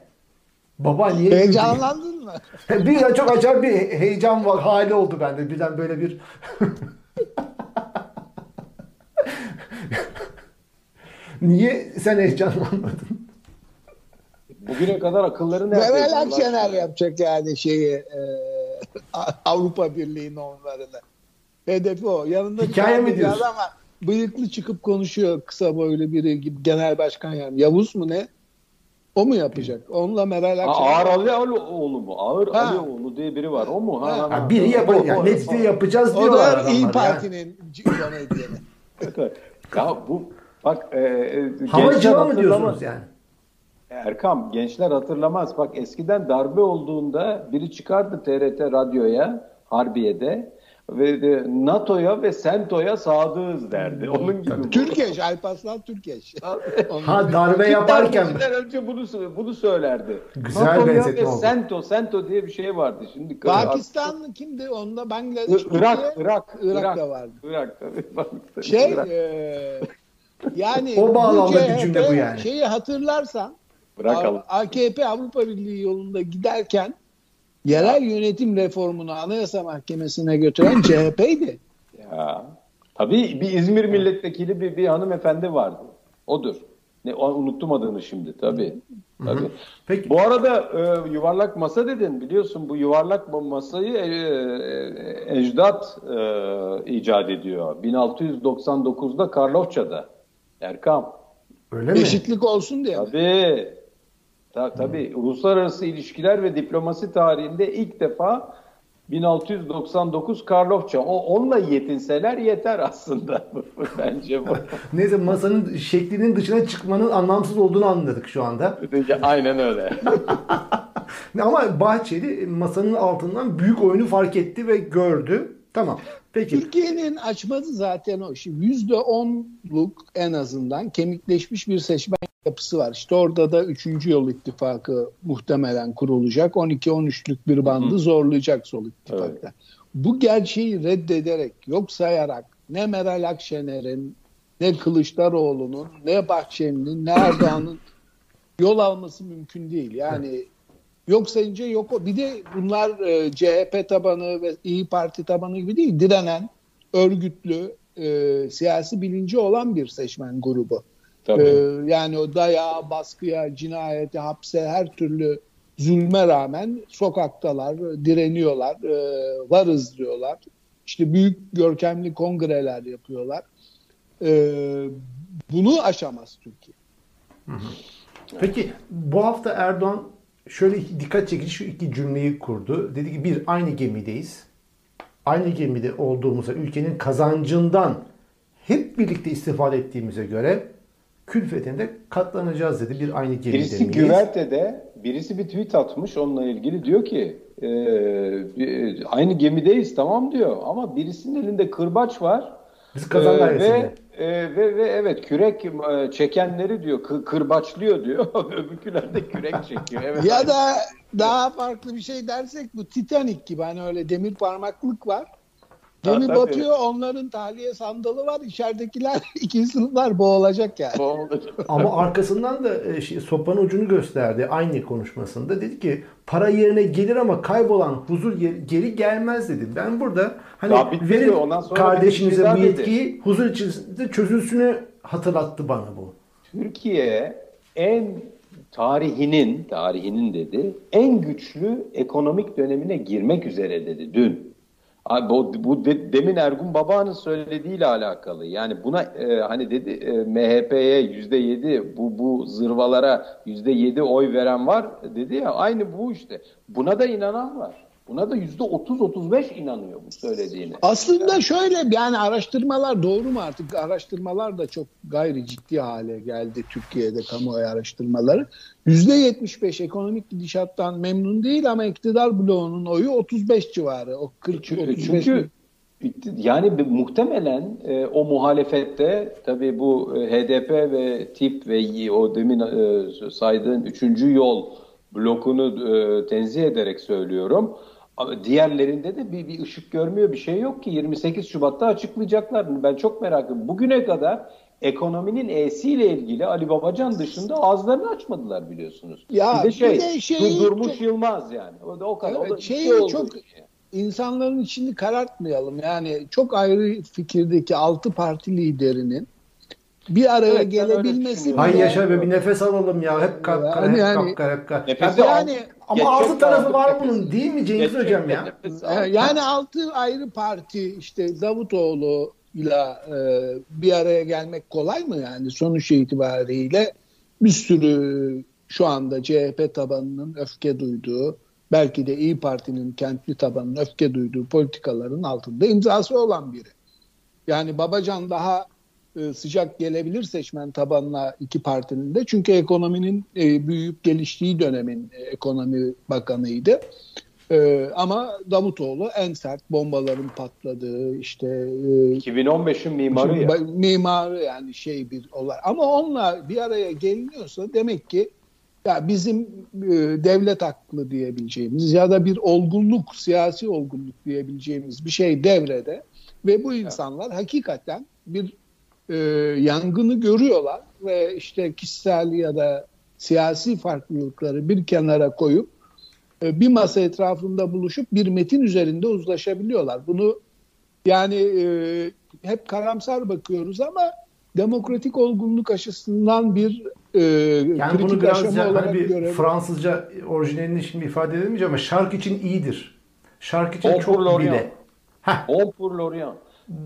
baba niye Heyecanlandın mı? bir çok acayip bir he- heyecan var, hali oldu bende. Birden böyle bir Niye sen heyecanlanmadın? Bugüne kadar akılları nerede? Meral Akşener yapacak yani şeyi e, Avrupa Birliği normlarını. Hedefi o. Yanında Hikaye mi bir diyorsun? adam Ama bıyıklı çıkıp konuşuyor kısa boylu biri gibi genel başkan yani. Yavuz mu ne? O mu yapacak? Onunla Meral Akşener. Ağır Ali Alioğlu mu? Ağır Ha. Alioğlu diye biri var. O mu? Ha, Ha. ha, biri O- yapacak. o- Yani o- neticede yapacağız O diyorlar da adamlar. İyi. Parti'nin komedyeni. ya bu bak e, e, Hava gençler civa mı hatırlamaz. diyorsunuz yani? Erkam gençler hatırlamaz. Bak eskiden darbe olduğunda biri çıkardı TRT radyoya Harbiye'de ve de NATO'ya ve SENTO'ya sadığız derdi. Onun gibi. bu. Türkeş, Alparslan Türkeş. Ha darbe yaparken önce bunu bunu söylerdi. Güzel NATO'ya ve oldu. SENTO, SENTO diye bir şey vardı. Şimdi Pakistan kimdi? Onda Bangladeş, I- Irak, Türkiye, Irak, Irak da vardı. Irak tabii. Şey Irak. e, yani O bağlamda bu bir cümle bu yani. Şeyi hatırlarsan Bırakalım. AKP Avrupa Birliği yolunda giderken yerel yönetim reformunu Anayasa Mahkemesi'ne götüren CHP'ydi. Ya. Tabii bir İzmir milletvekili bir, bir hanımefendi vardı. Odur. Ne unuttum adını şimdi tabii. Tabii. Peki. Bu arada e, yuvarlak masa dedin biliyorsun bu yuvarlak ma- masayı e, e, ecdat e, icat ediyor. 1699'da Karlofça'da. Erkam. öyle mi? Eşitlik olsun diye. Tabii. Ta, tabii. Uluslararası ilişkiler ve diplomasi tarihinde ilk defa 1699 Karlofça. O, onunla yetinseler yeter aslında bence bu. Neyse masanın şeklinin dışına çıkmanın anlamsız olduğunu anladık şu anda. Aynen öyle. Ama Bahçeli masanın altından büyük oyunu fark etti ve gördü. Tamam. Peki. Türkiye'nin açmadı zaten o. Şimdi yüzde onluk en azından kemikleşmiş bir seçmen yapısı var. İşte orada da 3. yol ittifakı muhtemelen kurulacak. 12-13'lük bir bandı zorlayacak sol ittifakta. Bu gerçeği reddederek, yok sayarak ne Meral Akşener'in, ne Kılıçdaroğlu'nun, ne Bahçeli'nin, ne Erdoğan'ın yol alması mümkün değil. Yani yok sayınca yok. o. Bir de bunlar e, CHP tabanı ve İyi Parti tabanı gibi değil. Direnen, örgütlü, e, siyasi bilinci olan bir seçmen grubu. Tabii. Ee, yani o dayağa, baskıya, cinayete, hapse her türlü zulme rağmen sokaktalar, direniyorlar, e, varız diyorlar. İşte büyük görkemli kongreler yapıyorlar. Ee, bunu aşamaz Türkiye. Peki bu hafta Erdoğan şöyle dikkat çekici şu iki cümleyi kurdu. Dedi ki bir aynı gemideyiz. Aynı gemide olduğumuzda ülkenin kazancından hep birlikte istifade ettiğimize göre külfetinde katlanacağız dedi. Bir aynı gemide Birisi miyiz? güvertede, birisi bir tweet atmış onunla ilgili diyor ki e, e, aynı gemideyiz tamam diyor ama birisinin elinde kırbaç var. Biz kazan Ee, dairesinde. ve, e, ve, ve evet kürek e, çekenleri diyor kı- kırbaçlıyor diyor. Öbürküler de kürek çekiyor. Evet. Ya da daha farklı bir şey dersek bu Titanic gibi hani öyle demir parmaklık var. Gemi batıyor onların tahliye sandalı var. İçeridekiler iki sınıflar boğulacak yani. Ama arkasından da e, şey, sopanın ucunu gösterdi aynı konuşmasında. Dedi ki para yerine gelir ama kaybolan huzur geri gelmez dedi. Ben burada hani verin kardeşinize bu yetkiyi dedi. huzur içerisinde çözülsünü hatırlattı bana bu. Türkiye en tarihinin tarihinin dedi en güçlü ekonomik dönemine girmek üzere dedi dün. Abi bu, bu de, demin Ergun Baba'nın söylediğiyle alakalı. Yani buna e, hani dedi e, MHP'ye yüzde yedi bu bu zırvalara yüzde yedi oy veren var dedi ya aynı bu işte. Buna da inanan var. Buna da yüzde otuz otuz beş inanıyor bu söylediğine. Aslında yani. şöyle yani araştırmalar doğru mu artık araştırmalar da çok gayri ciddi hale geldi Türkiye'de kamuoyu araştırmaları. Yüzde yetmiş beş ekonomik gidişattan memnun değil ama iktidar bloğunun oyu 35 civarı. O 40 çünkü, 35 çünkü yani muhtemelen e, o muhalefette tabii bu e, HDP ve TİP ve o demin e, saydığın üçüncü yol blokunu e, tenzih ederek söylüyorum diğerlerinde de bir, bir ışık görmüyor bir şey yok ki 28 Şubat'ta açıklayacaklar. Ben çok merak ediyorum. Bugüne kadar ekonominin E'siyle ilgili Ali Babacan dışında ağızlarını açmadılar biliyorsunuz. Ya bir de şey, bir de şey Durmuş çok, Yılmaz yani. O da o kadar. Evet, o da şeyi şey çok şey. insanların içini karartmayalım. Yani çok ayrı fikirdeki altı parti liderinin bir araya evet, gelebilmesi bile... Hay yaşa be bir nefes alalım ya. Hep kalk yani, yani, hak hak hak. Nefes yani ama altı tarafı var bunun değil mi Cengiz Geçecek hocam ya? Yani altı ayrı parti işte Davutoğlu ile bir araya gelmek kolay mı yani sonuç itibariyle bir sürü şu anda CHP tabanının öfke duyduğu belki de İyi Parti'nin kentli tabanının öfke duyduğu politikaların altında imzası olan biri. Yani Babacan daha sıcak gelebilir seçmen tabanına iki partinin de. Çünkü ekonominin e, büyüyüp geliştiği dönemin e, ekonomi bakanıydı. ama Davutoğlu en sert bombaların patladığı işte 2015'in mimarı ya. Mimarı yani şey bir olay. Ama onunla bir araya geliniyorsa demek ki ya bizim devlet aklı diyebileceğimiz ya da bir olgunluk, siyasi olgunluk diyebileceğimiz bir şey devrede ve bu insanlar evet. hakikaten bir e, yangını görüyorlar ve işte kişisel ya da siyasi farklılıkları bir kenara koyup e, bir masa etrafında buluşup bir metin üzerinde uzlaşabiliyorlar. Bunu yani e, hep karamsar bakıyoruz ama demokratik olgunluk açısından bir e, yani bunu biraz ya, hani bir görelim. Fransızca orijinalini şimdi ifade edemeyeceğim ama şark için iyidir. Şark için On çok bile. On pour l'Orient.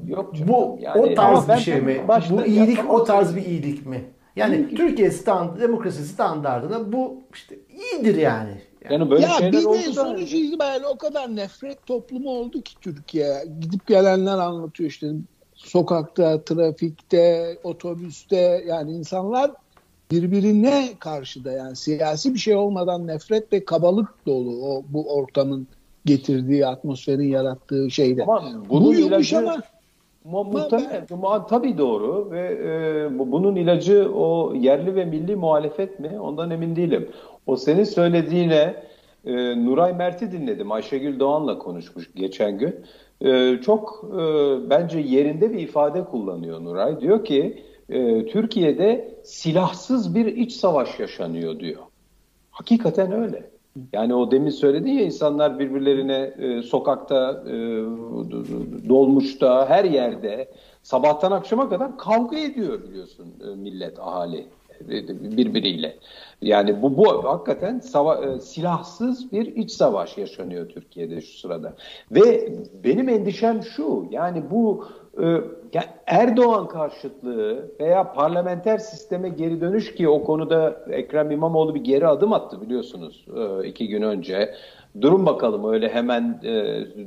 Yok canım. Bu yani, o tarz bir şey mi? Bu iyilik o tarz bir iyilik mi? Yani iyilik. Türkiye stand, demokrasi standartına bu işte iyidir yani. Yani böyle ya şeyler bir de sonuç itibariyle o kadar nefret toplumu oldu ki Türkiye. Gidip gelenler anlatıyor işte sokakta, trafikte, otobüste yani insanlar birbirine karşı da yani siyasi bir şey olmadan nefret ve kabalık dolu o bu ortamın getirdiği atmosferin yarattığı şeyde. Ama bunun bu ilacı ama muhtemelen tabii doğru ve e, bunun ilacı o yerli ve milli muhalefet mi ondan emin değilim. O senin söylediğine e, Nuray Mert'i dinledim. Ayşegül Doğan'la konuşmuş geçen gün. E, çok e, bence yerinde bir ifade kullanıyor Nuray. Diyor ki e, Türkiye'de silahsız bir iç savaş yaşanıyor diyor. Hakikaten öyle. Yani o demin söyledi ya insanlar birbirlerine e, sokakta, e, dolmuşta, her yerde sabahtan akşama kadar kavga ediyor biliyorsun e, millet, ahali e, birbiriyle. Yani bu bu hakikaten sava, e, silahsız bir iç savaş yaşanıyor Türkiye'de şu sırada. Ve benim endişem şu. Yani bu yani Erdoğan karşıtlığı veya parlamenter sisteme geri dönüş ki o konuda Ekrem İmamoğlu bir geri adım attı biliyorsunuz e, iki gün önce. Durun bakalım öyle hemen e,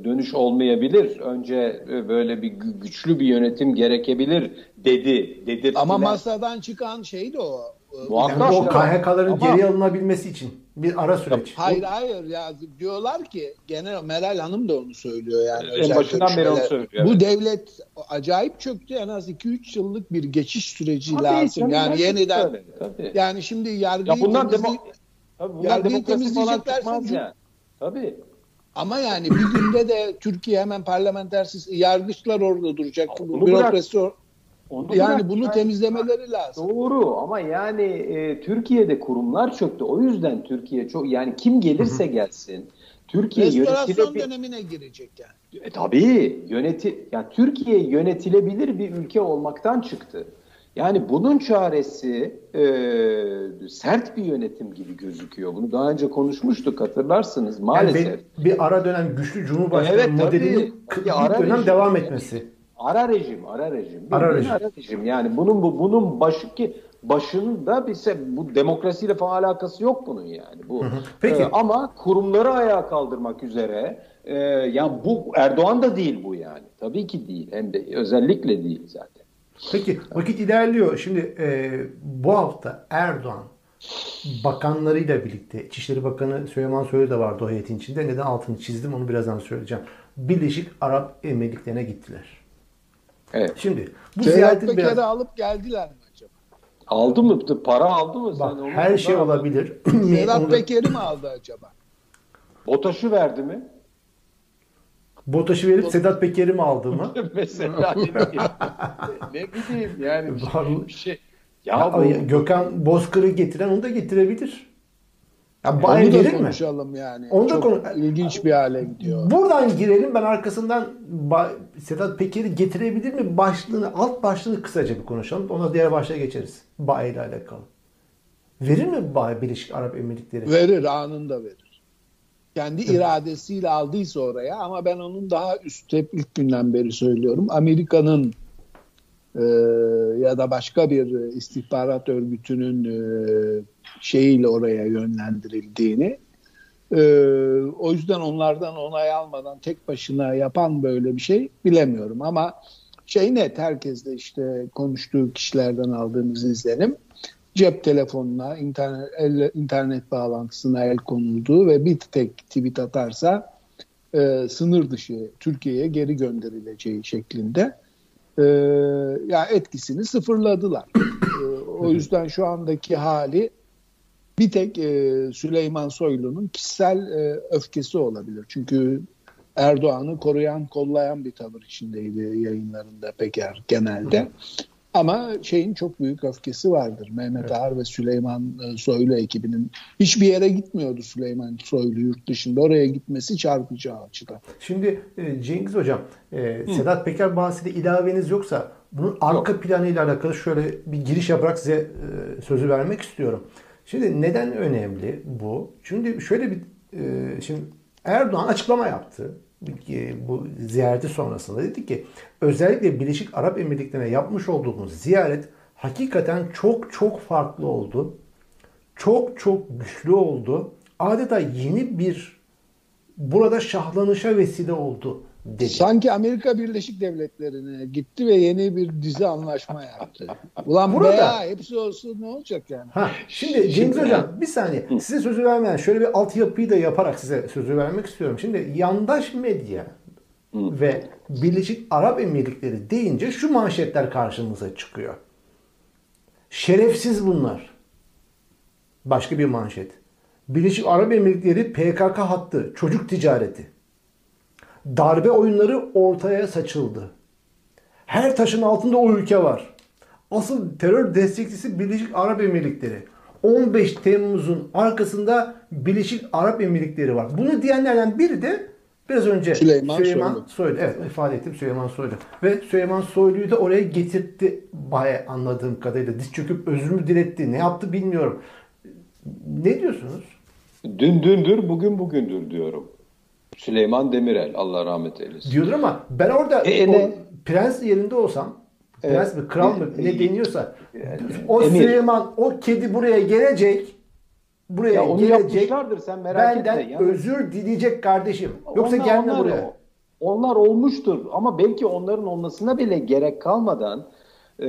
dönüş olmayabilir. Önce e, böyle bir güçlü bir yönetim gerekebilir dedi. Dedirttiler. Ama masadan çıkan şey de o. Muhakkak yani o KHK'ların geri alınabilmesi için bir ara süreç. Hayır hayır ya diyorlar ki genel Meral Hanım da onu söylüyor yani. En başından beri onu söylüyor. Bu evet. devlet acayip çöktü en az 2-3 yıllık bir geçiş süreci tabii, lazım. Tabii, yani yeniden öyle, tabii. yani şimdi yargıyı ya bunlar demo, tabii bunlar demokrasi falan çıkmaz ya. Tabii. Ama yani bir günde de Türkiye hemen parlamenter sistem, yargıçlar orada duracak. Bürokrasi or- Onu yani bırak. bunu Yani- temizlemeleri lazım. Doğru ama yani e, Türkiye'de kurumlar çöktü. O yüzden Türkiye çok yani kim gelirse gelsin Türkiye Restorasyon dönemine girecek yani. E, tabii yöneti yani Türkiye yönetilebilir bir ülke olmaktan çıktı. Yani bunun çaresi e, sert bir yönetim gibi gözüküyor. Bunu daha önce konuşmuştuk hatırlarsınız Yani maalesef. bir, bir ara dönem güçlü Cumhurbaşkanı Evet, modelinin Tabii, bir ara dönem devam etmesi. Ara rejim, ara rejim. Ara rejim. ara rejim. Yani bunun bu bunun başı ki başında bir se- bu demokrasiyle falan alakası yok bunun yani. Bu. Peki. Ee, ama kurumları ayağa kaldırmak üzere e, yani bu Erdoğan da değil bu yani. Tabii ki değil. Hem de özellikle değil zaten. Peki vakit ilerliyor. Şimdi e, bu hafta Erdoğan bakanlarıyla birlikte İçişleri Bakanı Süleyman Soylu da vardı o heyetin içinde. Neden altını çizdim onu birazdan söyleyeceğim. Birleşik Arap Emirlikleri'ne gittiler. Evet. Şimdi bu Sedat ziyaretin Peker'i biraz... alıp geldiler mi acaba? Aldı mı? Para aldı mı? Bak, Sen her şey olabilir. Sedat Peker'i mi aldı acaba? BOTAŞ'ı verdi mi? BOTAŞ'ı verip Sedat Peker'i mi aldı mı? Mesela ne bileyim. ne bileyim yani. Bir şey. Ya, Ya, bu, Gökhan Bozkır'ı getiren onu da getirebilir. Ya Onu Bayern da gelir mi? konuşalım yani. Onu da Çok konu- ilginç bir hale gidiyor. Buradan girelim ben arkasından Ba- Sedat Peker'i getirebilir mi? Başlığını, alt başlığını kısaca bir konuşalım. Ona diğer başlığa geçeriz. Bayi ile alakalı. Verir mi Bayi Birleşik Arap Emirlikleri? Verir, anında verir. Kendi iradesiyle aldıysa oraya ama ben onun daha üst hep ilk günden beri söylüyorum. Amerika'nın e, ya da başka bir istihbarat örgütünün e, şeyiyle oraya yönlendirildiğini e, o yüzden onlardan onay almadan tek başına yapan böyle bir şey bilemiyorum. Ama şey net herkes de işte konuştuğu kişilerden aldığımız izlenim cep telefonuna, internet, el, internet bağlantısına el konulduğu ve bir tek tweet atarsa e, sınır dışı Türkiye'ye geri gönderileceği şeklinde e, ya etkisini sıfırladılar. E, o yüzden şu andaki hali bir tek e, Süleyman Soylu'nun kişisel e, öfkesi olabilir. Çünkü Erdoğan'ı koruyan, kollayan bir tavır içindeydi yayınlarında Peker genelde. Ama şeyin çok büyük öfkesi vardır. Mehmet Ağar ve Süleyman e, Soylu ekibinin hiçbir yere gitmiyordu Süleyman Soylu yurt dışında. Oraya gitmesi çarpıcı açıdan. Şimdi e, Cengiz Hocam, e, Sedat Peker bahsinde ilaveniz yoksa bunun arka planıyla alakalı şöyle bir giriş yaparak size sözü vermek istiyorum. Şimdi neden önemli bu? Şimdi şöyle bir şimdi Erdoğan açıklama yaptı. E, bu ziyareti sonrasında dedi ki özellikle Birleşik Arap Emirlikleri'ne yapmış olduğumuz ziyaret hakikaten çok çok farklı oldu. Çok çok güçlü oldu. Adeta yeni bir burada şahlanışa vesile oldu dedi. Sanki Amerika Birleşik Devletleri'ne gitti ve yeni bir dizi anlaşma yaptı. Ulan Burada- Burada... hepsi olsun ne olacak yani? Ha, şimdi Cengiz Hocam bir saniye size sözü vermeyen şöyle bir altyapıyı da yaparak size sözü vermek istiyorum. Şimdi yandaş medya ve Birleşik Arap Emirlikleri deyince şu manşetler karşımıza çıkıyor. Şerefsiz bunlar. Başka bir manşet. Birleşik Arap Emirlikleri PKK hattı, çocuk ticareti. Darbe oyunları ortaya saçıldı. Her taşın altında o ülke var. Asıl terör destekçisi Birleşik Arap Emirlikleri. 15 Temmuz'un arkasında Birleşik Arap Emirlikleri var. Bunu diyenlerden biri de biraz önce Süleyman Soylu. Soylu. Evet ifade ettim Süleyman Soylu. Ve Süleyman Soylu'yu da oraya getirtti baya anladığım kadarıyla. Diz çöküp özrümü diletti. Ne yaptı bilmiyorum. Ne diyorsunuz? Dün dündür, bugün bugündür diyorum. Süleyman Demirel, Allah rahmet eylesin. Diyordur ama ben orada E, o ne? prens yerinde olsam prens mi kral mı E, ne e, deniyorsa yani, o emir. Süleyman o kedi buraya gelecek buraya Ya onu gelecek sen merak benden etme. Yani özür dileyecek kardeşim. Yoksa onlar- gelme onlar- buraya. Onlar olmuştur ama belki onların olmasına bile gerek kalmadan e,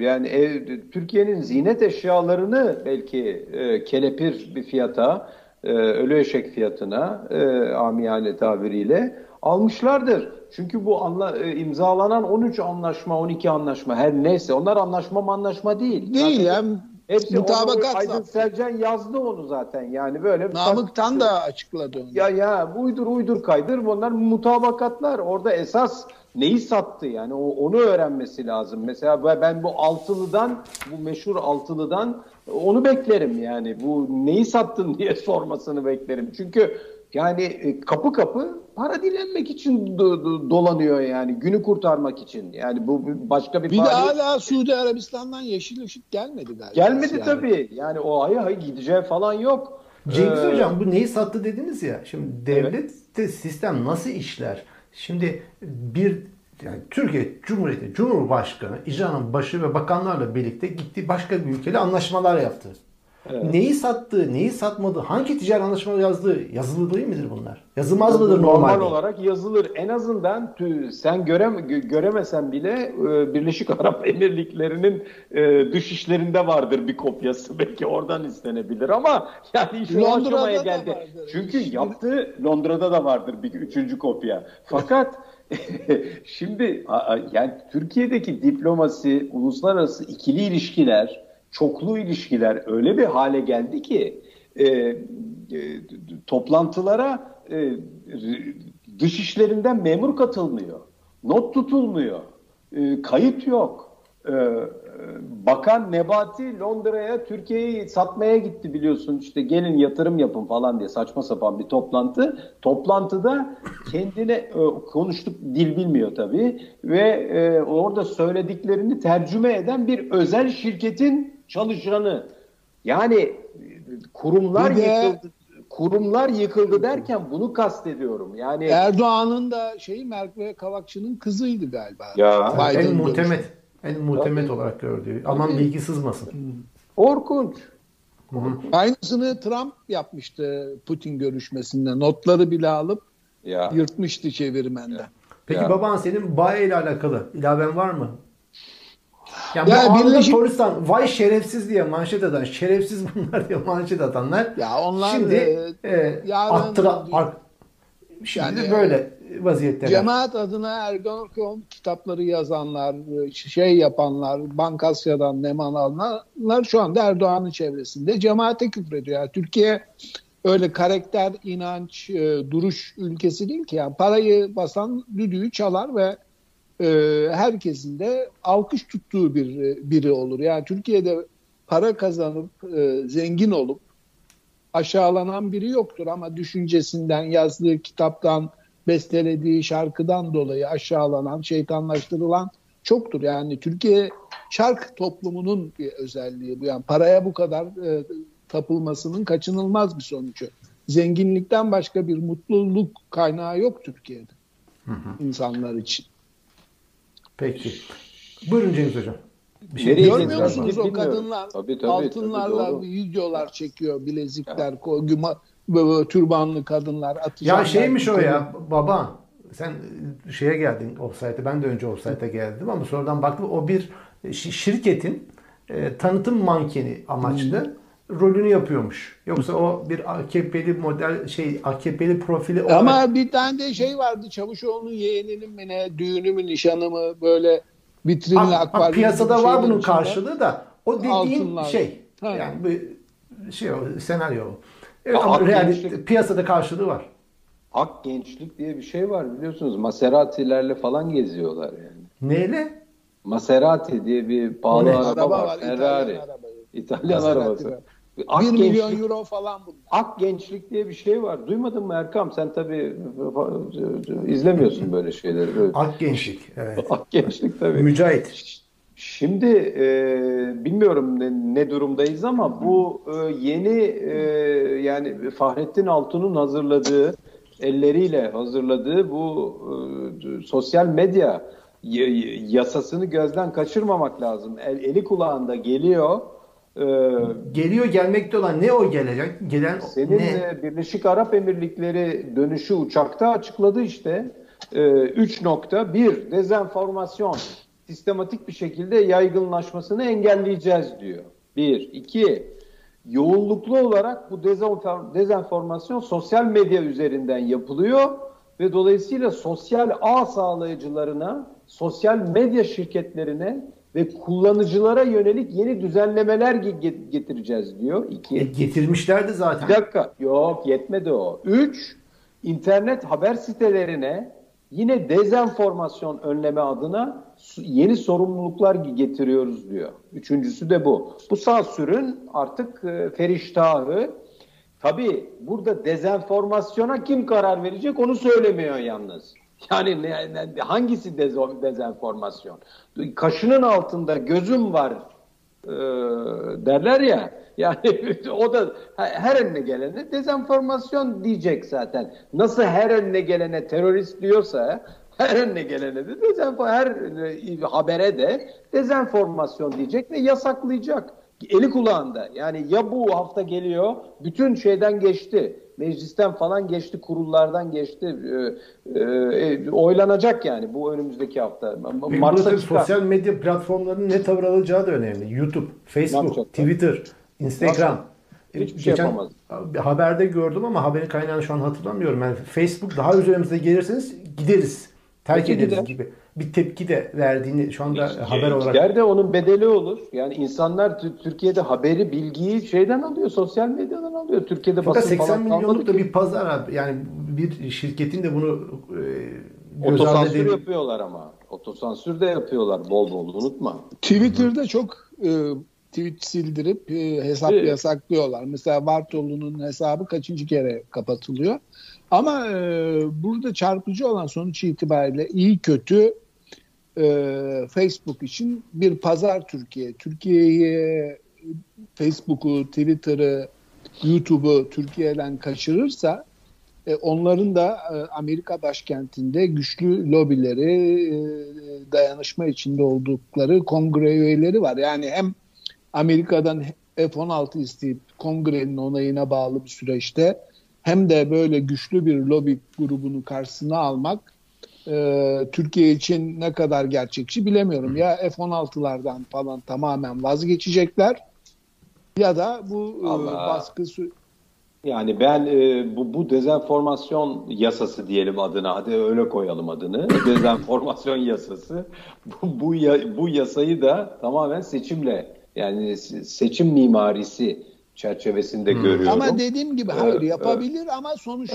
yani ev, Türkiye'nin zinet eşyalarını belki e, kelepir bir fiyata, e, ölü eşek fiyatına e, amiyane tabiriyle almışlardır. Çünkü bu anla, e, imzalanan 13 anlaşma, 12 anlaşma her neyse onlar anlaşma anlaşma değil. Değil Zaten- ya Hepsi Mutabakat onu, Aydın. Selcan yazdı onu zaten. Yani böyle Namık Tan da açıkladı onu. ya ya uydur uydur kaydır bunlar mutabakatlar. Orada esas neyi sattı yani o, onu öğrenmesi lazım. Mesela ben- bu altılıdan bu meşhur altılıdan onu beklerim yani. Bu neyi sattın diye sormasını beklerim. Çünkü yani e, kapı kapı para dilenmek için do- do- dolanıyor yani günü kurtarmak için. Yani bu başka bir, Bir de faaliyet- hala Suudi Arabistan'dan yeşil ışık gelmedi galiba. gelmedi Yani. tabii. Yani o ay ay gideceği falan yok. Cengiz Ee, Hocam bu neyi sattı dediniz ya. Şimdi devlette sistem nasıl işler? Şimdi bir yani Türkiye Cumhuriyeti Cumhurbaşkanı icranın başı ve bakanlarla birlikte gitti başka bir ülkeyle anlaşmalar yaptı. Evet. Neyi sattı, neyi satmadı, hangi ticari anlaşmalar yazdığı yazılı değil midir bunlar? Yazılmaz mıdır Normal normalde? olarak yazılır. En azından tü- sen görem gö- göremesen bile e, Birleşik Arap Emirlikleri'nin e, dış işlerinde vardır bir kopyası. Belki oradan istenebilir ama yani o Londra'da aşamaya geldi. Çünkü İş- yaptığı Londra'da da vardır bir üçüncü kopya. Fakat şimdi yani Türkiye'deki diplomasi, uluslararası ikili ilişkiler, çoklu ilişkiler öyle bir hale geldi ki e, e, toplantılara e, dış işlerinden memur katılmıyor. Not tutulmuyor. E, kayıt yok. E, e, Bakan Nebati Londra'ya Türkiye'yi satmaya gitti biliyorsun işte gelin yatırım yapın falan diye saçma sapan bir toplantı. Toplantıda kendine e, konuştuk dil bilmiyor tabii ve e, orada söylediklerini tercüme eden bir özel şirketin çalışanı. Yani kurumlar Bir de- yıkıldı. Kurumlar yıkıldı derken bunu kastediyorum. Yani Erdoğan'ın da şeyi Merve Kavakçı'nın kızıydı galiba. Ya. Biden en muhtemet, en muhtemet olarak gördüğü. Aman bilgi sızmasın. korkunç. Aynısını Trump yapmıştı Putin görüşmesinde. Notları bile alıp Ya. yırtmıştı çevirmenden. Peki Ya. baban senin Baye ile alakalı ilaven var mı? Ya, Ya bu Birleşik- polisten vay şerefsiz diye manşet atan, şerefsiz bunlar diye manşet atanlar. Ya onlar, şimdi e, e, yarın- attıra, ar- şimdi Yani- böyle vaziyetteler. Cemaat adına Ergenekon kitapları yazanlar, şey yapanlar, Bankasya'dan neman alanlar şu anda Erdoğan'ın çevresinde cemaate küfrediyor. Yani Türkiye öyle karakter, inanç, e, duruş ülkesi değil ki. Yani parayı basan düdüğü çalar ve e, herkesin de alkış tuttuğu bir e, biri olur. Yani Türkiye'de para kazanıp e, zengin olup aşağılanan biri yoktur ama düşüncesinden, yazdığı kitaptan, bestelediği şarkıdan dolayı aşağılanan, şeytanlaştırılan çoktur. Yani Türkiye şark toplumunun bir özelliği bu. Yani paraya bu kadar e, tapılmasının kaçınılmaz bir sonucu. Zenginlikten başka bir mutluluk kaynağı yok Türkiye'de insanlar için. Peki. Buyurun Cengiz Hocam. Bir şey Nereye Görmüyor musunuz o Bilmiyorum. kadınlar Tabii, tabii, altınlarla tabii, videolar çekiyor, bilezikler, ko- güma- böyle türbanlı kadınlar atacaklar. Ya şeymiş o ya baba sen şeye geldin offsite'e ben de önce offsite'e geldim ama sonradan baktım o bir şi- şirketin e, tanıtım mankeni amaçlı rolünü yapıyormuş. Yoksa o bir AKP'li model şey AKP'li profili olarak Ama bir tane de şey vardı Çavuşoğlu'nun yeğeninin mi ne düğünü mü nişanı mı böyle Ha, ha, akvaryum piyasada var bunun içinde. karşılığı da o dediğin Altınlar. şey. Ha. Yani bu şey o senaryo. o. Evet, ama realite, piyasada karşılığı var. Ak gençlik diye bir şey var biliyorsunuz. Maserati'lerle falan geziyorlar yani. Neyle? Maserati diye bir pahalı araba, Araba var. var, Ferrari. İtalyan arabası. İtalyan Maserati arabası. Ak 1 milyon gençlik, euro falan bunlar. ak gençlik diye bir şey var. Duymadın mı Erkam? Sen tabii izlemiyorsun böyle şeyleri. Böyle. Ak gençlik. Evet. Ak gençlik tabii. Mücahit. Şimdi e, bilmiyorum ne, ne durumdayız ama bu e, yeni e, yani Fahrettin Altun'un hazırladığı elleriyle hazırladığı bu e, sosyal medya yasasını gözden kaçırmamak lazım. El, eli kulağında geliyor. E, Geliyor gelmekte olan ne o gelecek? Gelen senin ne? Birleşik Arap Emirlikleri dönüşü uçakta açıkladı işte. E, nokta. Bir, dezenformasyon. Sistematik bir şekilde yaygınlaşmasını engelleyeceğiz diyor. Bir. iki yoğunluklu olarak bu dezenfor- dezenformasyon sosyal medya üzerinden yapılıyor ve dolayısıyla sosyal ağ sağlayıcılarına, sosyal medya şirketlerine ve kullanıcılara yönelik yeni düzenlemeler getireceğiz diyor. İki. E, getirmişlerdi zaten. Bir dakika. Yok yetmedi o. Üç, internet haber sitelerine yine dezenformasyon önleme adına yeni sorumluluklar getiriyoruz diyor. Üçüncüsü de bu. Bu sansürün artık e, feriştahı. Tabii burada dezenformasyona kim karar verecek onu söylemiyor yalnız. Yani ne, ne, hangisi dezenformasyon? Kaşının altında gözüm var e, derler ya. Yani o da her önüne gelene dezenformasyon diyecek zaten. Nasıl her önüne gelene terörist diyorsa her önüne gelene de dezenformasyon, her habere de dezenformasyon diyecek ve yasaklayacak. Eli kulağında. Yani ya bu hafta geliyor, bütün şeyden geçti meclisten falan geçti, kurullardan geçti. E, e, oylanacak yani bu önümüzdeki hafta. Mars'a sosyal medya platformlarının ne tavır alacağı da önemli. YouTube, Facebook, Twitter, Instagram. Hiçbir şey Geçen yapamaz. haberde gördüm ama haberin kaynağını şu an hatırlamıyorum. Yani Facebook daha üzerimize gelirseniz gideriz. Terk Peki ederiz gider. gibi bir tepki de verdiğini şu anda Hiç- haber olarak Gider de onun bedeli olur. Yani insanlar Tü- Türkiye'de haberi, bilgiyi şeyden alıyor, sosyal medyadan alıyor. Türkiye'de Fakat basın 80 falan milyonluk da ki. bir pazar abi. Yani bir şirketin de bunu e, göz ardı Otosansür edebil- yapıyorlar ama. Otosansür de yapıyorlar bol bol unutma. Twitter'da çok e, tweet sildirip e, hesap Evet. yasaklıyorlar. Mesela Bartolu'nun hesabı kaçıncı kere kapatılıyor. Ama e, burada çarpıcı olan sonuç itibariyle iyi kötü e, Facebook için bir pazar Türkiye. Türkiye'yi Facebook'u, Twitter'ı, YouTube'u Türkiye'den kaçırırsa e, onların da e, Amerika başkentinde güçlü lobileri, e, dayanışma içinde oldukları kongre üyeleri var. Yani hem Amerika'dan F-16 isteyip kongrenin onayına bağlı bir süreçte hem de böyle güçlü bir lobi grubunu karşısına almak e, Türkiye için ne kadar gerçekçi bilemiyorum. Ya F-16'lardan falan tamamen vazgeçecekler ya da bu e, Allah. baskı sü- Yani ben e, bu, bu dezenformasyon yasası diyelim adına, hadi öyle koyalım adını. dezenformasyon yasası. Bu, bu, ya- bu yasayı da tamamen seçimle yani se- seçim mimarisi çerçevesinde görüyorum. Ama dediğim gibi hayır yapabilir ama sonuç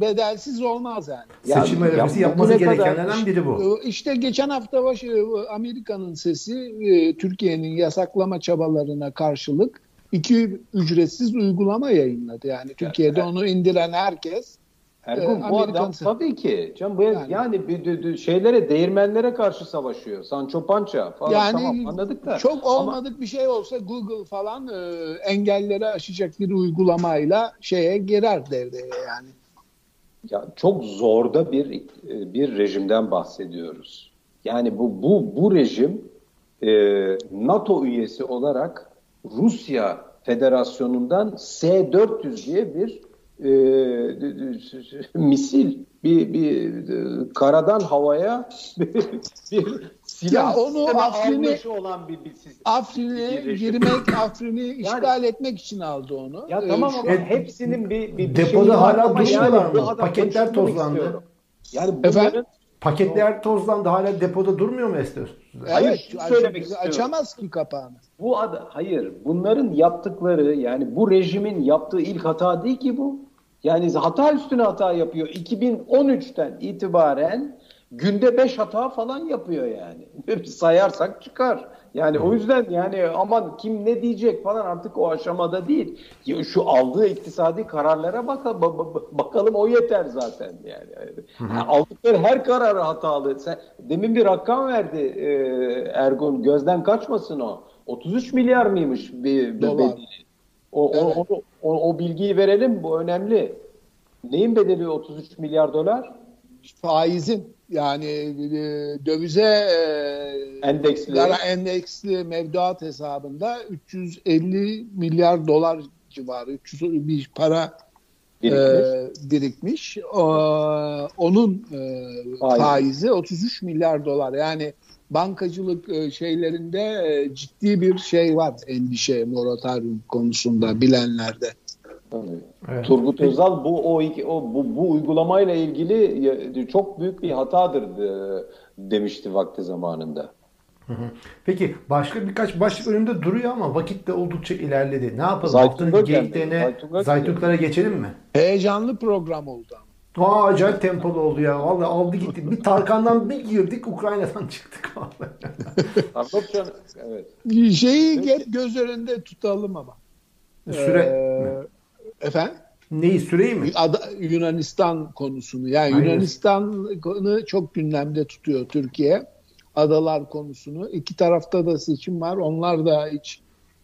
bedelsiz olmaz yani. Ya- seçim bugüne yapması gerekenlerden biri bu. Ee, İşte geçen hafta başı e, Amerika'nın sesi e, Türkiye'nin yasaklama çabalarına karşılık iki ücretsiz uygulama yayınladı. Yani Türkiye'de onu indiren herkes Ergun Ee, bu adam tabii ki. Can bu yani, Yani- bir, bir- bir şeylere, değirmenlere karşı savaşıyor. Sancho Pança falan yani tamam anladık da. çok Ama- olmadık bir şey olsa Google falan e, engelleri aşacak bir uygulamayla şeye girer devreye yani. Ya çok zorda bir e, bir rejimden bahsediyoruz. Yani bu bu bu rejim e, NATO üyesi olarak Rusya Federasyonu'ndan S-400 diye bir e, misil bir, bir e, karadan havaya bir, bir silah Ya onu almış olan bir, bir. Afrin'e girmek, Afrin'i işgal etmek için aldı onu. Ya Ee, tamam şu ama an- hepsinin bir, bir, Depoda hala duruyorlar mı? Paketler tozlandı. istiyorum. Yani bunların Efendim? Paketler tozlandı hala depoda durmuyor mu Ester? Hayır, Evet, şunu söylemek istiyorum. açamaz ki kapağını. Bu ad hayır bunların yaptıkları yani bu rejimin yaptığı ilk hata değil ki bu. Yani hata üstüne hata yapıyor. 2013'ten itibaren günde 5 hata falan yapıyor yani. Sayarsak çıkar. Yani o yüzden yani aman kim ne diyecek falan artık o aşamada değil. Ya Şu aldığı iktisadi kararlara bak ba- ba- bakalım o yeter zaten yani. Yani aldıkları her kararı hatalı. Sen, demin bir rakam verdi e, Ergun gözden kaçmasın o. 33 milyar mıymış bir, bir Dolar. O, Evet. o, o, o bilgiyi verelim bu önemli. Neyin bedeli 33 milyar dolar? faizin yani e, dövize e, Endeksli. endeksli mevduat hesabında 350 milyar dolar civarı 300 bir para Birikmiş. e, birikmiş. O- onun e, Faizi. faizi 33 milyar dolar. Yani bankacılık e, şeylerinde e, ciddi bir şey var endişe moratorium konusunda bilenlerde. Evet. Turgut Özal bu o, iki- o bu, bu uygulamayla ilgili çok büyük bir hatadır de- demişti vakti zamanında. Peki başka birkaç başlık önümde duruyor ama vakit de oldukça ilerledi. Ne yapalım? Zaytun Haftanın Bölgen mi? geyiklerine, Zaytun Bölgen Zaytuklara geçelim mi? Heyecanlı program oldu ama. Aa acayip tempolu oldu ya. Vallahi aldı gitti. Bir Tarkan'dan bir girdik Ukrayna'dan çıktık vallahi. Anladım canım. Evet. Şeyi hep göz önünde tutalım ama. Süre Ee, efendim? neyi süreyi mi? Ada- Yunanistan konusunu. Yani Aynen. Yunanistan'ı çok gündemde tutuyor Türkiye. Adalar konusunu. İki tarafta da seçim var. Onlar da hiç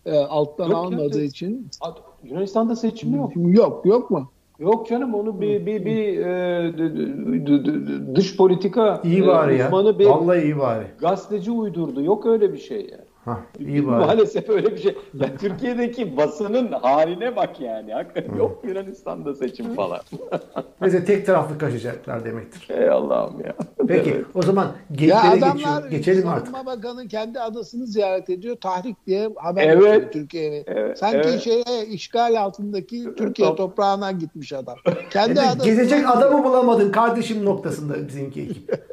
e, alttan Yok, almadığı yok. için. Ad- Yunanistan'da seçim yok. Yok yok mu? Yok canım onu bir bir bir e, dış politika İyi e, bari ya. uzmanı bir Vallahi iyi bari. gazeteci uydurdu. Yok öyle bir şey ya. Hah, iyi bari. Maalesef öyle bir şey. Ya Türkiye'deki basının haline bak yani. Hakikaten yok Yunanistan'da seçim falan. Neyse tek taraflı kaçacaklar demektir. Ey Allah'ım ya. Peki Evet. o zaman Ya adamlar geçiyor- geçelim artık. Savunma Bakanı kendi adasını ziyaret ediyor. Tahrik diye haber Evet. yapıyor Türkiye'ye. Evet, Sanki evet. şeye işgal altındaki Türkiye Top- toprağına gitmiş adam. Kendi Evet, adasını Gezecek adamı bulamadın kardeşim noktasında bizimki ekip.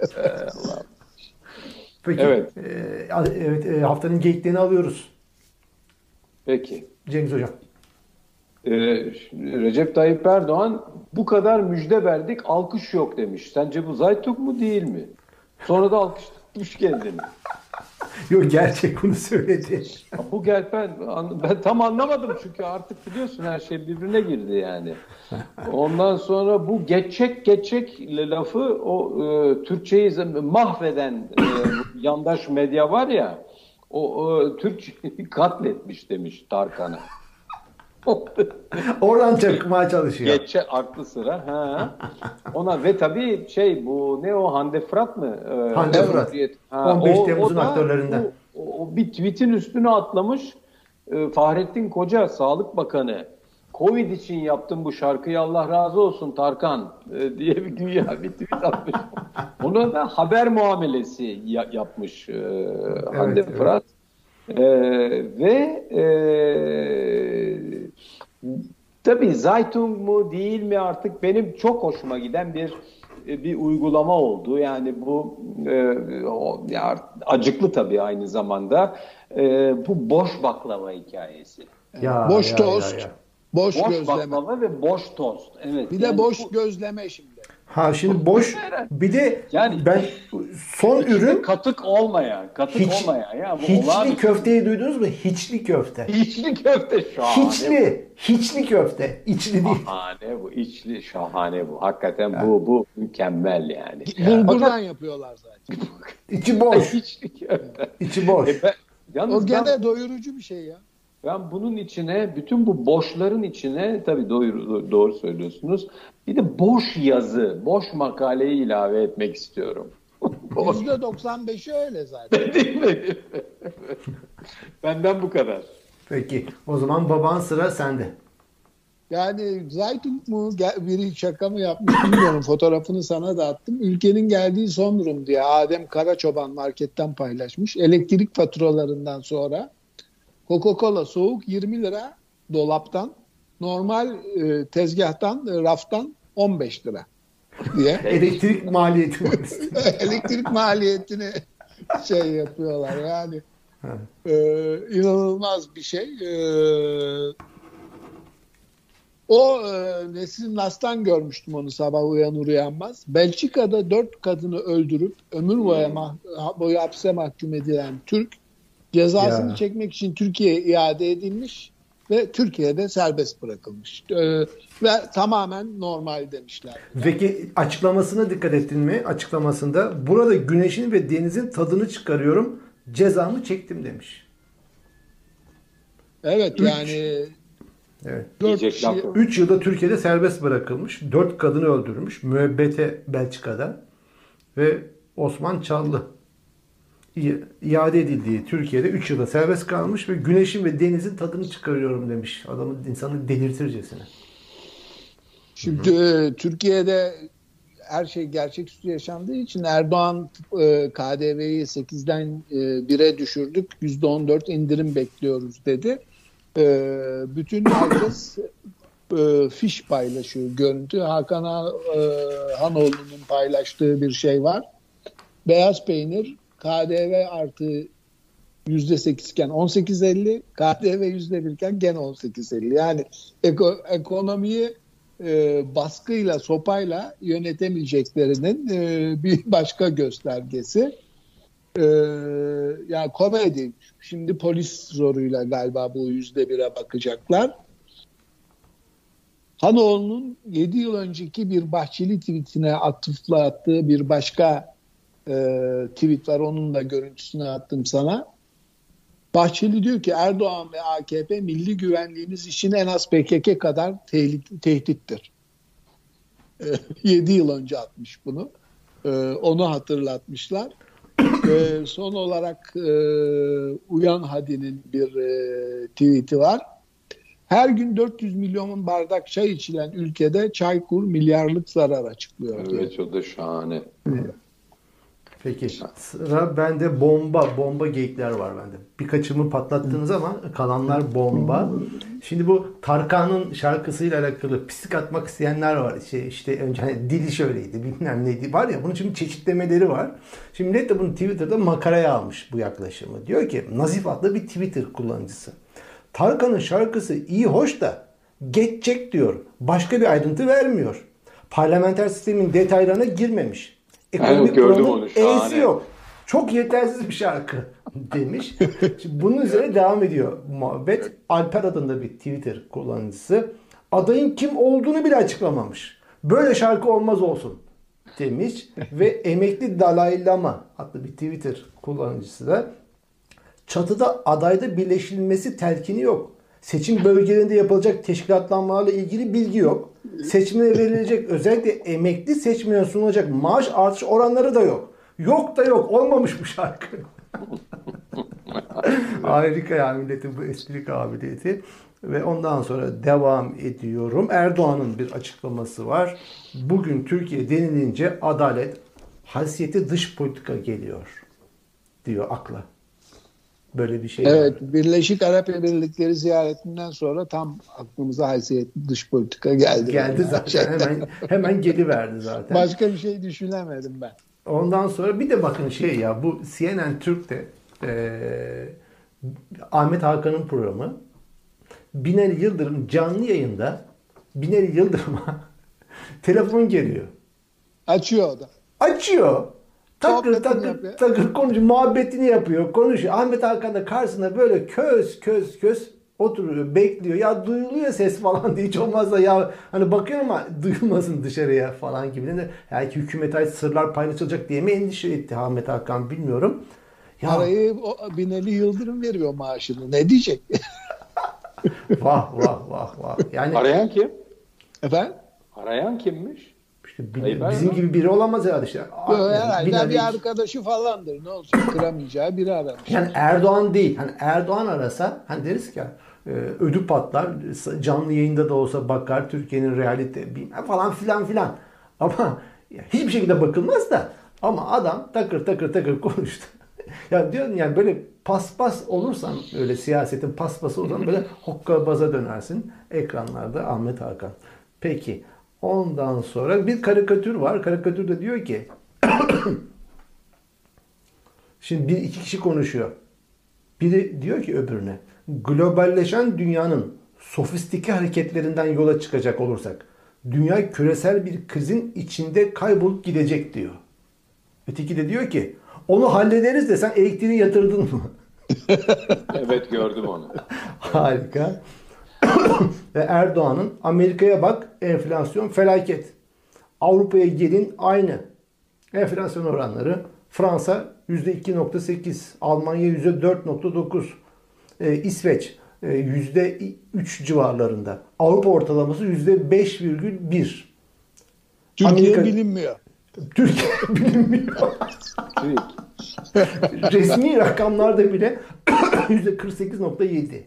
Peki. Evet. e, evet e, haftanın geyiklerini alıyoruz. Peki. Cengiz Hocam. Ee, Recep Tayyip Erdoğan bu kadar müjde verdik alkış yok demiş. Sence bu Zaytuk mu değil mi? Sonra da alkış tutmuş kendini. Yok gerçek bunu söyledi. Bu gel ben, ben tam anlamadım çünkü artık biliyorsun her şey birbirine girdi yani. Ondan sonra bu geçecek geçecek lafı o e, Türkçeyi mahveden e, yandaş medya var ya o, o Türkçeyi katletmiş demiş Tarkan'a. Oradan çakmaya çalışıyor. Geçe aklı sıra. Ha. Ona ve tabii şey bu ne o Hande Fırat mı? Ee, Hande Fırat. Ha, 15 o- Temmuz'un o aktörlerinden. O, o bir tweetin üstüne atlamış. Ee, Fahrettin Koca Sağlık Bakanı Covid için yaptım bu şarkıyı Allah razı olsun Tarkan e, diye bir güya bir tweet atmış. Ona da haber muamelesi ya- yapmış e, Hande evet. Fırat. E, ve e, tabii Zeitung mu değil mi artık benim çok hoşuma giden bir bir uygulama oldu. Yani bu e, o, ya acıklı tabii aynı zamanda. E, bu boş baklava hikayesi. Ya, boş ya, tost, ya, ya. boş, Boş gözleme. baklava ve boş tost. Evet. Bir de yani boş bu- gözleme şimdi. Ha şimdi boş bir de Yani- ben son ürün katık olmayan, katık hiç, olmayan ya. Bu hiçli olağanüstü- köfteyi duydunuz mu? Hiçli köfte. Hiçli köfte şahane. Hiçli, hiçli köfte. İçli değil. Şahane bu. içli şahane bu. Hakikaten bu bu mükemmel yani. Bulgurdan yapıyorlar zaten. İçi boş. İçli köfte. İçi boş. E ben, yalnız O ben- gene doyurucu bir şey ya. Ben bunun içine, bütün bu boşların içine, tabii doğru, doğru söylüyorsunuz, bir de boş yazı, boş makaleyi ilave etmek istiyorum. Boş Yüzde 95'i öyle zaten. değil mi? Benden bu kadar. Peki o zaman baban sıra sende. Yani Zaytung mu biri şaka mı yapmış bilmiyorum. Fotoğrafını sana da attım. Ülkenin geldiği son durum diye Adem Karaçoban marketten paylaşmış. Elektrik faturalarından sonra Coca-Cola soğuk 20 lira dolaptan normal e, tezgahtan e, raftan 15 lira diye Elektrik maliyeti. elektrik maliyetini şey yapıyorlar yani e, inanılmaz bir şey. E, o e, Nesrin Nas'tan görmüştüm onu sabah uyanır uyanmaz. Belçika'da dört kadını öldürüp ömür boyu, mah- boyu hapse mahkum edilen Türk cezasını Ya. çekmek için Türkiye'ye iade edilmiş ve Türkiye'de serbest bırakılmış. E, ve tamamen normal demişler. Peki açıklamasına dikkat ettin mi? Açıklamasında burada güneşin ve denizin tadını çıkarıyorum. Cezamı çektim demiş. Evet Üç. yani Evet. dört Diyecek kişi, laf yok. 3 yılda Türkiye'de serbest bırakılmış. 4 kadını öldürmüş. Müebbete Belçika'da. Ve Osman Çallı iade edildiği Türkiye'de 3 yılda serbest kalmış ve güneşin ve denizin tadını çıkarıyorum demiş. Adamı insanı delirtircesine. Şimdi e, Türkiye'de her şey gerçeküstü yaşandığı için Erdoğan KDV'yi 8'den e, 1'e düşürdük. %14 indirim bekliyoruz dedi. E, bütün herkes e, fiş paylaşıyor görüntü. Hakan Ha- e, Hanoğlu'nun paylaştığı bir şey var. Beyaz peynir KDV artı %8 iken 18.50, KDV %1 iken gene 18.50. Yani eko, ekonomiyi e, baskıyla, sopayla yönetemeyeceklerinin e, bir başka göstergesi. E, yani komedi. Şimdi polis zoruyla galiba bu yüzde bire bakacaklar. Hanoğlu'nun 7 yıl önceki bir Bahçeli tweetine atıfla attığı bir başka e, tweet var. Onun da görüntüsünü attım sana. Bahçeli diyor ki Erdoğan ve AKP milli güvenliğimiz için en az PKK kadar tehdit, tehdittir. E, 7 yıl önce atmış bunu. E, onu hatırlatmışlar. E, son olarak e, Uyan Hadi'nin bir e, tweet'i var. Her gün 400 milyon bardak çay içilen ülkede Çaykur milyarlık zarar açıklıyor. Evet o da şahane. Peki sıra bende bomba bomba geyikler var bende. Birkaçımı patlattınız ama kalanlar bomba. Şimdi bu Tarkan'ın şarkısıyla alakalı pislik atmak isteyenler var. İşte, işte önce hani dili şöyleydi bilmem neydi var ya bunun şimdi çeşitlemeleri var. Şimdi millet de bunu Twitter'da makaraya almış bu yaklaşımı. Diyor ki Nazif adlı bir Twitter kullanıcısı. Tarkan'ın şarkısı iyi hoş da geçecek diyor. Başka bir ayrıntı vermiyor. Parlamenter sistemin detaylarına girmemiş. Ekonomik gördüm onu, şahane. E'si yok. Çok yetersiz bir şarkı demiş. Şimdi bunun üzerine devam ediyor muhabbet. Alper adında bir Twitter kullanıcısı adayın kim olduğunu bile açıklamamış. Böyle şarkı olmaz olsun demiş ve emekli Dalai Lama adlı bir Twitter kullanıcısı da çatıda adayda birleşilmesi telkini yok. Seçim bölgelerinde yapılacak teşkilatlanmalarla ilgili bilgi yok. Seçmene verilecek özellikle emekli seçmene sunulacak maaş artış oranları da yok. Yok da yok. Olmamış bu şarkı. Harika ya milletin bu espri kabiliyeti. Ve ondan sonra devam ediyorum. Erdoğan'ın bir açıklaması var. Bugün Türkiye denilince adalet, haysiyeti dış politika geliyor diyor akla. Böyle bir şey. Evet, var. Birleşik Arap Emirlikleri ziyaretinden sonra tam aklımıza haysiyetli dış politika geldi. Geldi zaten Gerçekten. hemen hemen geliverdi zaten. Başka bir şey düşünemedim ben. Ondan sonra bir de bakın şey ya bu CNN Türk'te eee Ahmet Hakan'ın programı Binali Yıldırım canlı yayında Binali Yıldırım'a telefon geliyor. Açıyor o da. Açıyor. Takır takır yapıyor. takır konuşuyor. Muhabbetini yapıyor. Konuşuyor. Ahmet Hakan da karşısında böyle köz köz köz oturuyor. Bekliyor. Ya duyuluyor ses falan diye. Hiç olmazsa ya hani bakıyor ama duyulmasın dışarıya falan gibi. De, belki hükümete ait sırlar paylaşılacak diye mi endişe etti Ahmet Hakan bilmiyorum. Ya Parayı o Binali Yıldırım veriyor maaşını. Ne diyecek? vah vah vah vah. Yani Arayan kim? Efendim? Arayan kimmiş? İşte Hayır, ben bizim ya. gibi biri olamaz herhalde işte. Yo, Yani herhalde bir arkadaşı falandır. Ne olsun kıramayacağı biri aramış. Yani Erdoğan değil. Hani Erdoğan arasa hani deriz ki e, ödü patlar. Canlı yayında da olsa bakar Türkiye'nin realite falan filan filan. Ama ya hiçbir şekilde bakılmaz da ama adam takır takır takır konuştu. ya diyorum yani böyle paspas olursan öyle siyasetin paspası olursan böyle hokkabaza dönersin. Ekranlarda Ahmet Hakan. Peki ondan sonra bir karikatür var. Karikatürde diyor ki Şimdi bir iki kişi konuşuyor. Biri diyor ki öbürüne globalleşen dünyanın sofistike hareketlerinden yola çıkacak olursak dünya küresel bir krizin içinde kaybolup gidecek diyor. Öteki de diyor ki onu hallederiz de sen elektriği yatırdın mı? Evet gördüm onu. Harika. Ve Erdoğan'ın Amerika'ya bak enflasyon felaket. Avrupa'ya gelin aynı. Enflasyon oranları Fransa %2.8, Almanya %4.9, e, İsveç e, %3 civarlarında. Avrupa ortalaması %5,1. Türkiye Amerika- bilinmiyor. Türkiye bilinmiyor. Resmi rakamlarda bile %48.7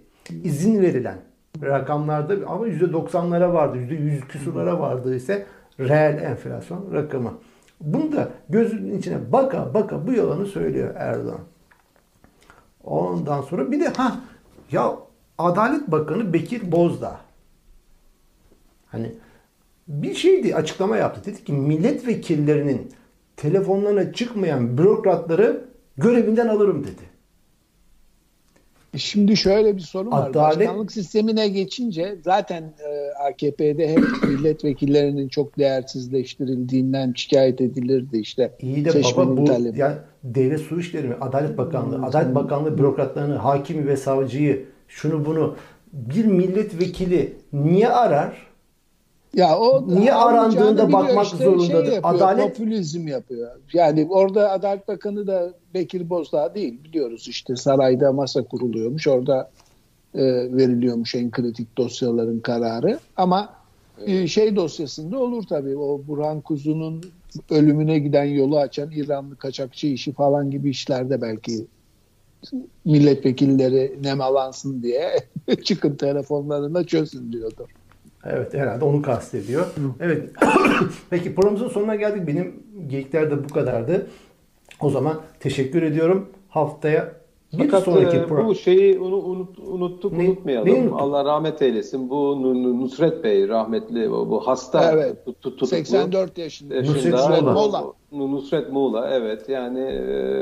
izin verilen rakamlarda ama %90'lara vardı, %100 küsurlara vardı ise reel enflasyon rakamı. Bunu da gözünün içine baka baka bu yalanı söylüyor Erdoğan. Ondan sonra bir de ha ya Adalet Bakanı Bekir Bozdağ hani bir şeydi açıklama yaptı. Dedi ki milletvekillerinin telefonlarına çıkmayan bürokratları görevinden alırım dedi. Şimdi şöyle bir sorun var. Adalet- Başkanlık sistemine geçince zaten e, AKP'de hep milletvekillerinin çok değersizleştirildiğinden şikayet edilirdi işte. İyi de baba bu talebi. yani devlet su işleri mi? Adalet Bakanlığı, Hmm. Adalet Bakanlığı bürokratlarını, hakimi ve savcıyı, şunu bunu bir milletvekili niye arar? Ya o Niye arandığında bakmak zorundadır? yapıyor, Adalet- popülizm yapıyor. Yani orada Adalet Bakanı da Bekir Bozdağ değil biliyoruz işte sarayda masa kuruluyormuş orada e, veriliyormuş en kritik dosyaların kararı ama e, şey dosyasında olur tabii o Burhan Kuzu'nun ölümüne giden yolu açan İranlı kaçakçı işi falan gibi işlerde belki milletvekilleri nemalansın diye çıkın telefonlarına çözün diyordur. Evet herhalde onu kastediyor. Evet. Peki programımızın sonuna geldik. Benim geyikler de bu kadardı. O zaman teşekkür ediyorum. Haftaya bir Fakat sonraki e, program. bu şeyi unu- unut, unuttuk Ne- unutmayalım. unuttuk? Allah rahmet eylesin. Bu Nu- Nu- Nusret Bey rahmetli bu, bu hasta Evet. tut- tutuklu. 84 yaşında. yaşında. Nusret Muğla. Muğla. Nu- Nusret Muğla evet yani e,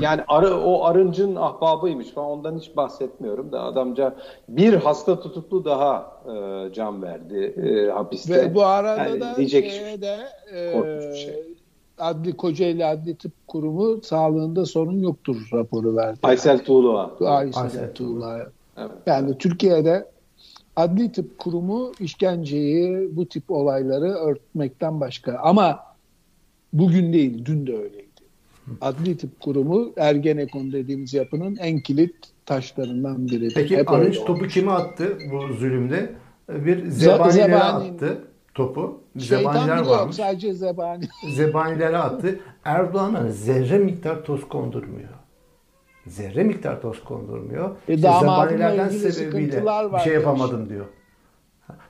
yani arı, o arıncın ahbabıymış falan ondan hiç bahsetmiyorum da adamca bir hasta tutuklu daha e, can verdi e, hapiste. Ve bu arada Yani da diyecek şeye de e, korkunç bir şey. Adli Kocaeli Adli Tıp Kurumu sağlığında sorun yoktur raporu verdi. Aysel Tuğlu'a. Aysel Aysel Tuğla'ya. Evet. Yani Türkiye'de Adli Tıp Kurumu işkenceyi, bu tip olayları örtmekten başka. Ama bugün değil, dün de öyleydi. Adli Tıp Kurumu Ergenekon dediğimiz yapının en kilit taşlarından biri. Peki Hep Arınç topu kime attı bu zulümde? Bir zebanilere zebani. attı topu. Şeytan Zebaniler bile yok, varmış. sadece zebani. Zebanilere attı. Erdoğan'a zerre miktar toz kondurmuyor. Zerre miktar toz kondurmuyor. E, İşte damadımla zebanilerden ilgili sebebiyle sıkıntılar bir şey demiş. yapamadım diyor.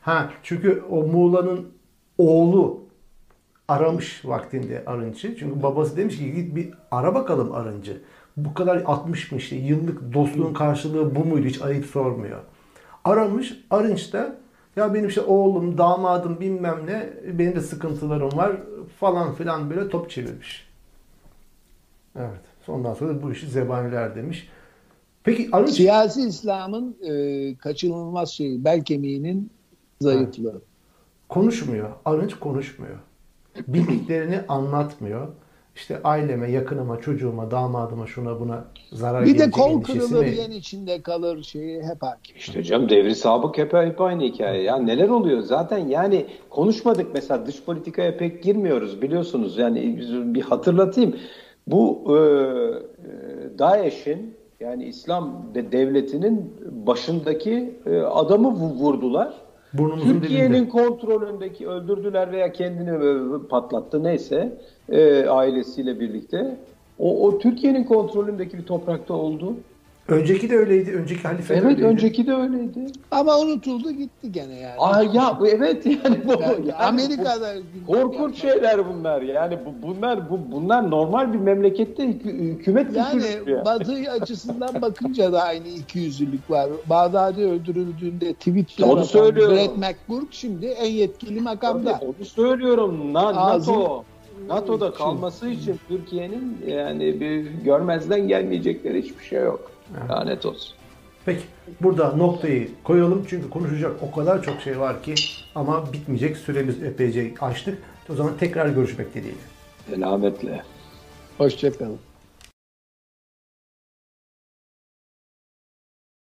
Ha çünkü o Muğla'nın oğlu aramış vaktinde Arınç'ı. Çünkü babası demiş ki git bir ara bakalım Arınç'ı. Bu kadar 60 mı işte yıllık dostluğun karşılığı bu muydu hiç ayıp sormuyor. Aramış Arınç da ya benim işte oğlum, damadım bilmem ne benim de sıkıntılarım var falan filan böyle top çevirmiş. Evet. Ondan sonra bu işi zebaniler demiş. Peki Arınç Siyasi İslam'ın e, kaçınılmaz şeyi, bel kemiğinin zayıflığı. konuşmuyor. Arınç konuşmuyor. Bildiklerini anlatmıyor. İşte aileme, yakınıma, çocuğuma, damadıma, şuna buna zarar Bir de kol kırılır, mi? yen içinde kalır şeyi hep hakim. İşte canım devri sabık hep, hep aynı hikaye. Ya neler oluyor zaten yani konuşmadık mesela dış politikaya pek girmiyoruz biliyorsunuz. Yani bir hatırlatayım. Bu e, e, DAEŞ'in yani İslam de- devletinin başındaki e, adamı vu- vurdular. Burnumuzun Türkiye'nin kontrolündeki öldürdüler veya kendini patlattı neyse e, ailesiyle birlikte. O, o Türkiye'nin kontrolündeki bir toprakta oldu. Önceki de öyleydi. Önceki halife de Evet öyleydi. önceki de öyleydi. Ama unutuldu gitti gene yani. Aa ya bu evet yani bu Yani yani Amerika'da bu korkunç şeyler bunlar. Yani bu bunlar bu bunlar normal bir memlekette hükü- hükümet yani kültürü ya. Batı açısından bakınca da aynı ikiyüzlülük var. Bağdadi öldürüldüğünde tweetler Onu söylüyorum. Brett McGurk şimdi en yetkili makamda. Onu söylüyorum. Na, Ağzı- NATO NATO'da kalması için Türkiye'nin yani bir görmezden gelmeyecekleri hiçbir şey yok. Lanet olsun. Peki burada noktayı koyalım çünkü konuşacak o kadar çok şey var ki ama bitmeyecek süremiz epeyce açtık. O zaman tekrar görüşmek dileğiyle. Selametle. Hoşçakalın.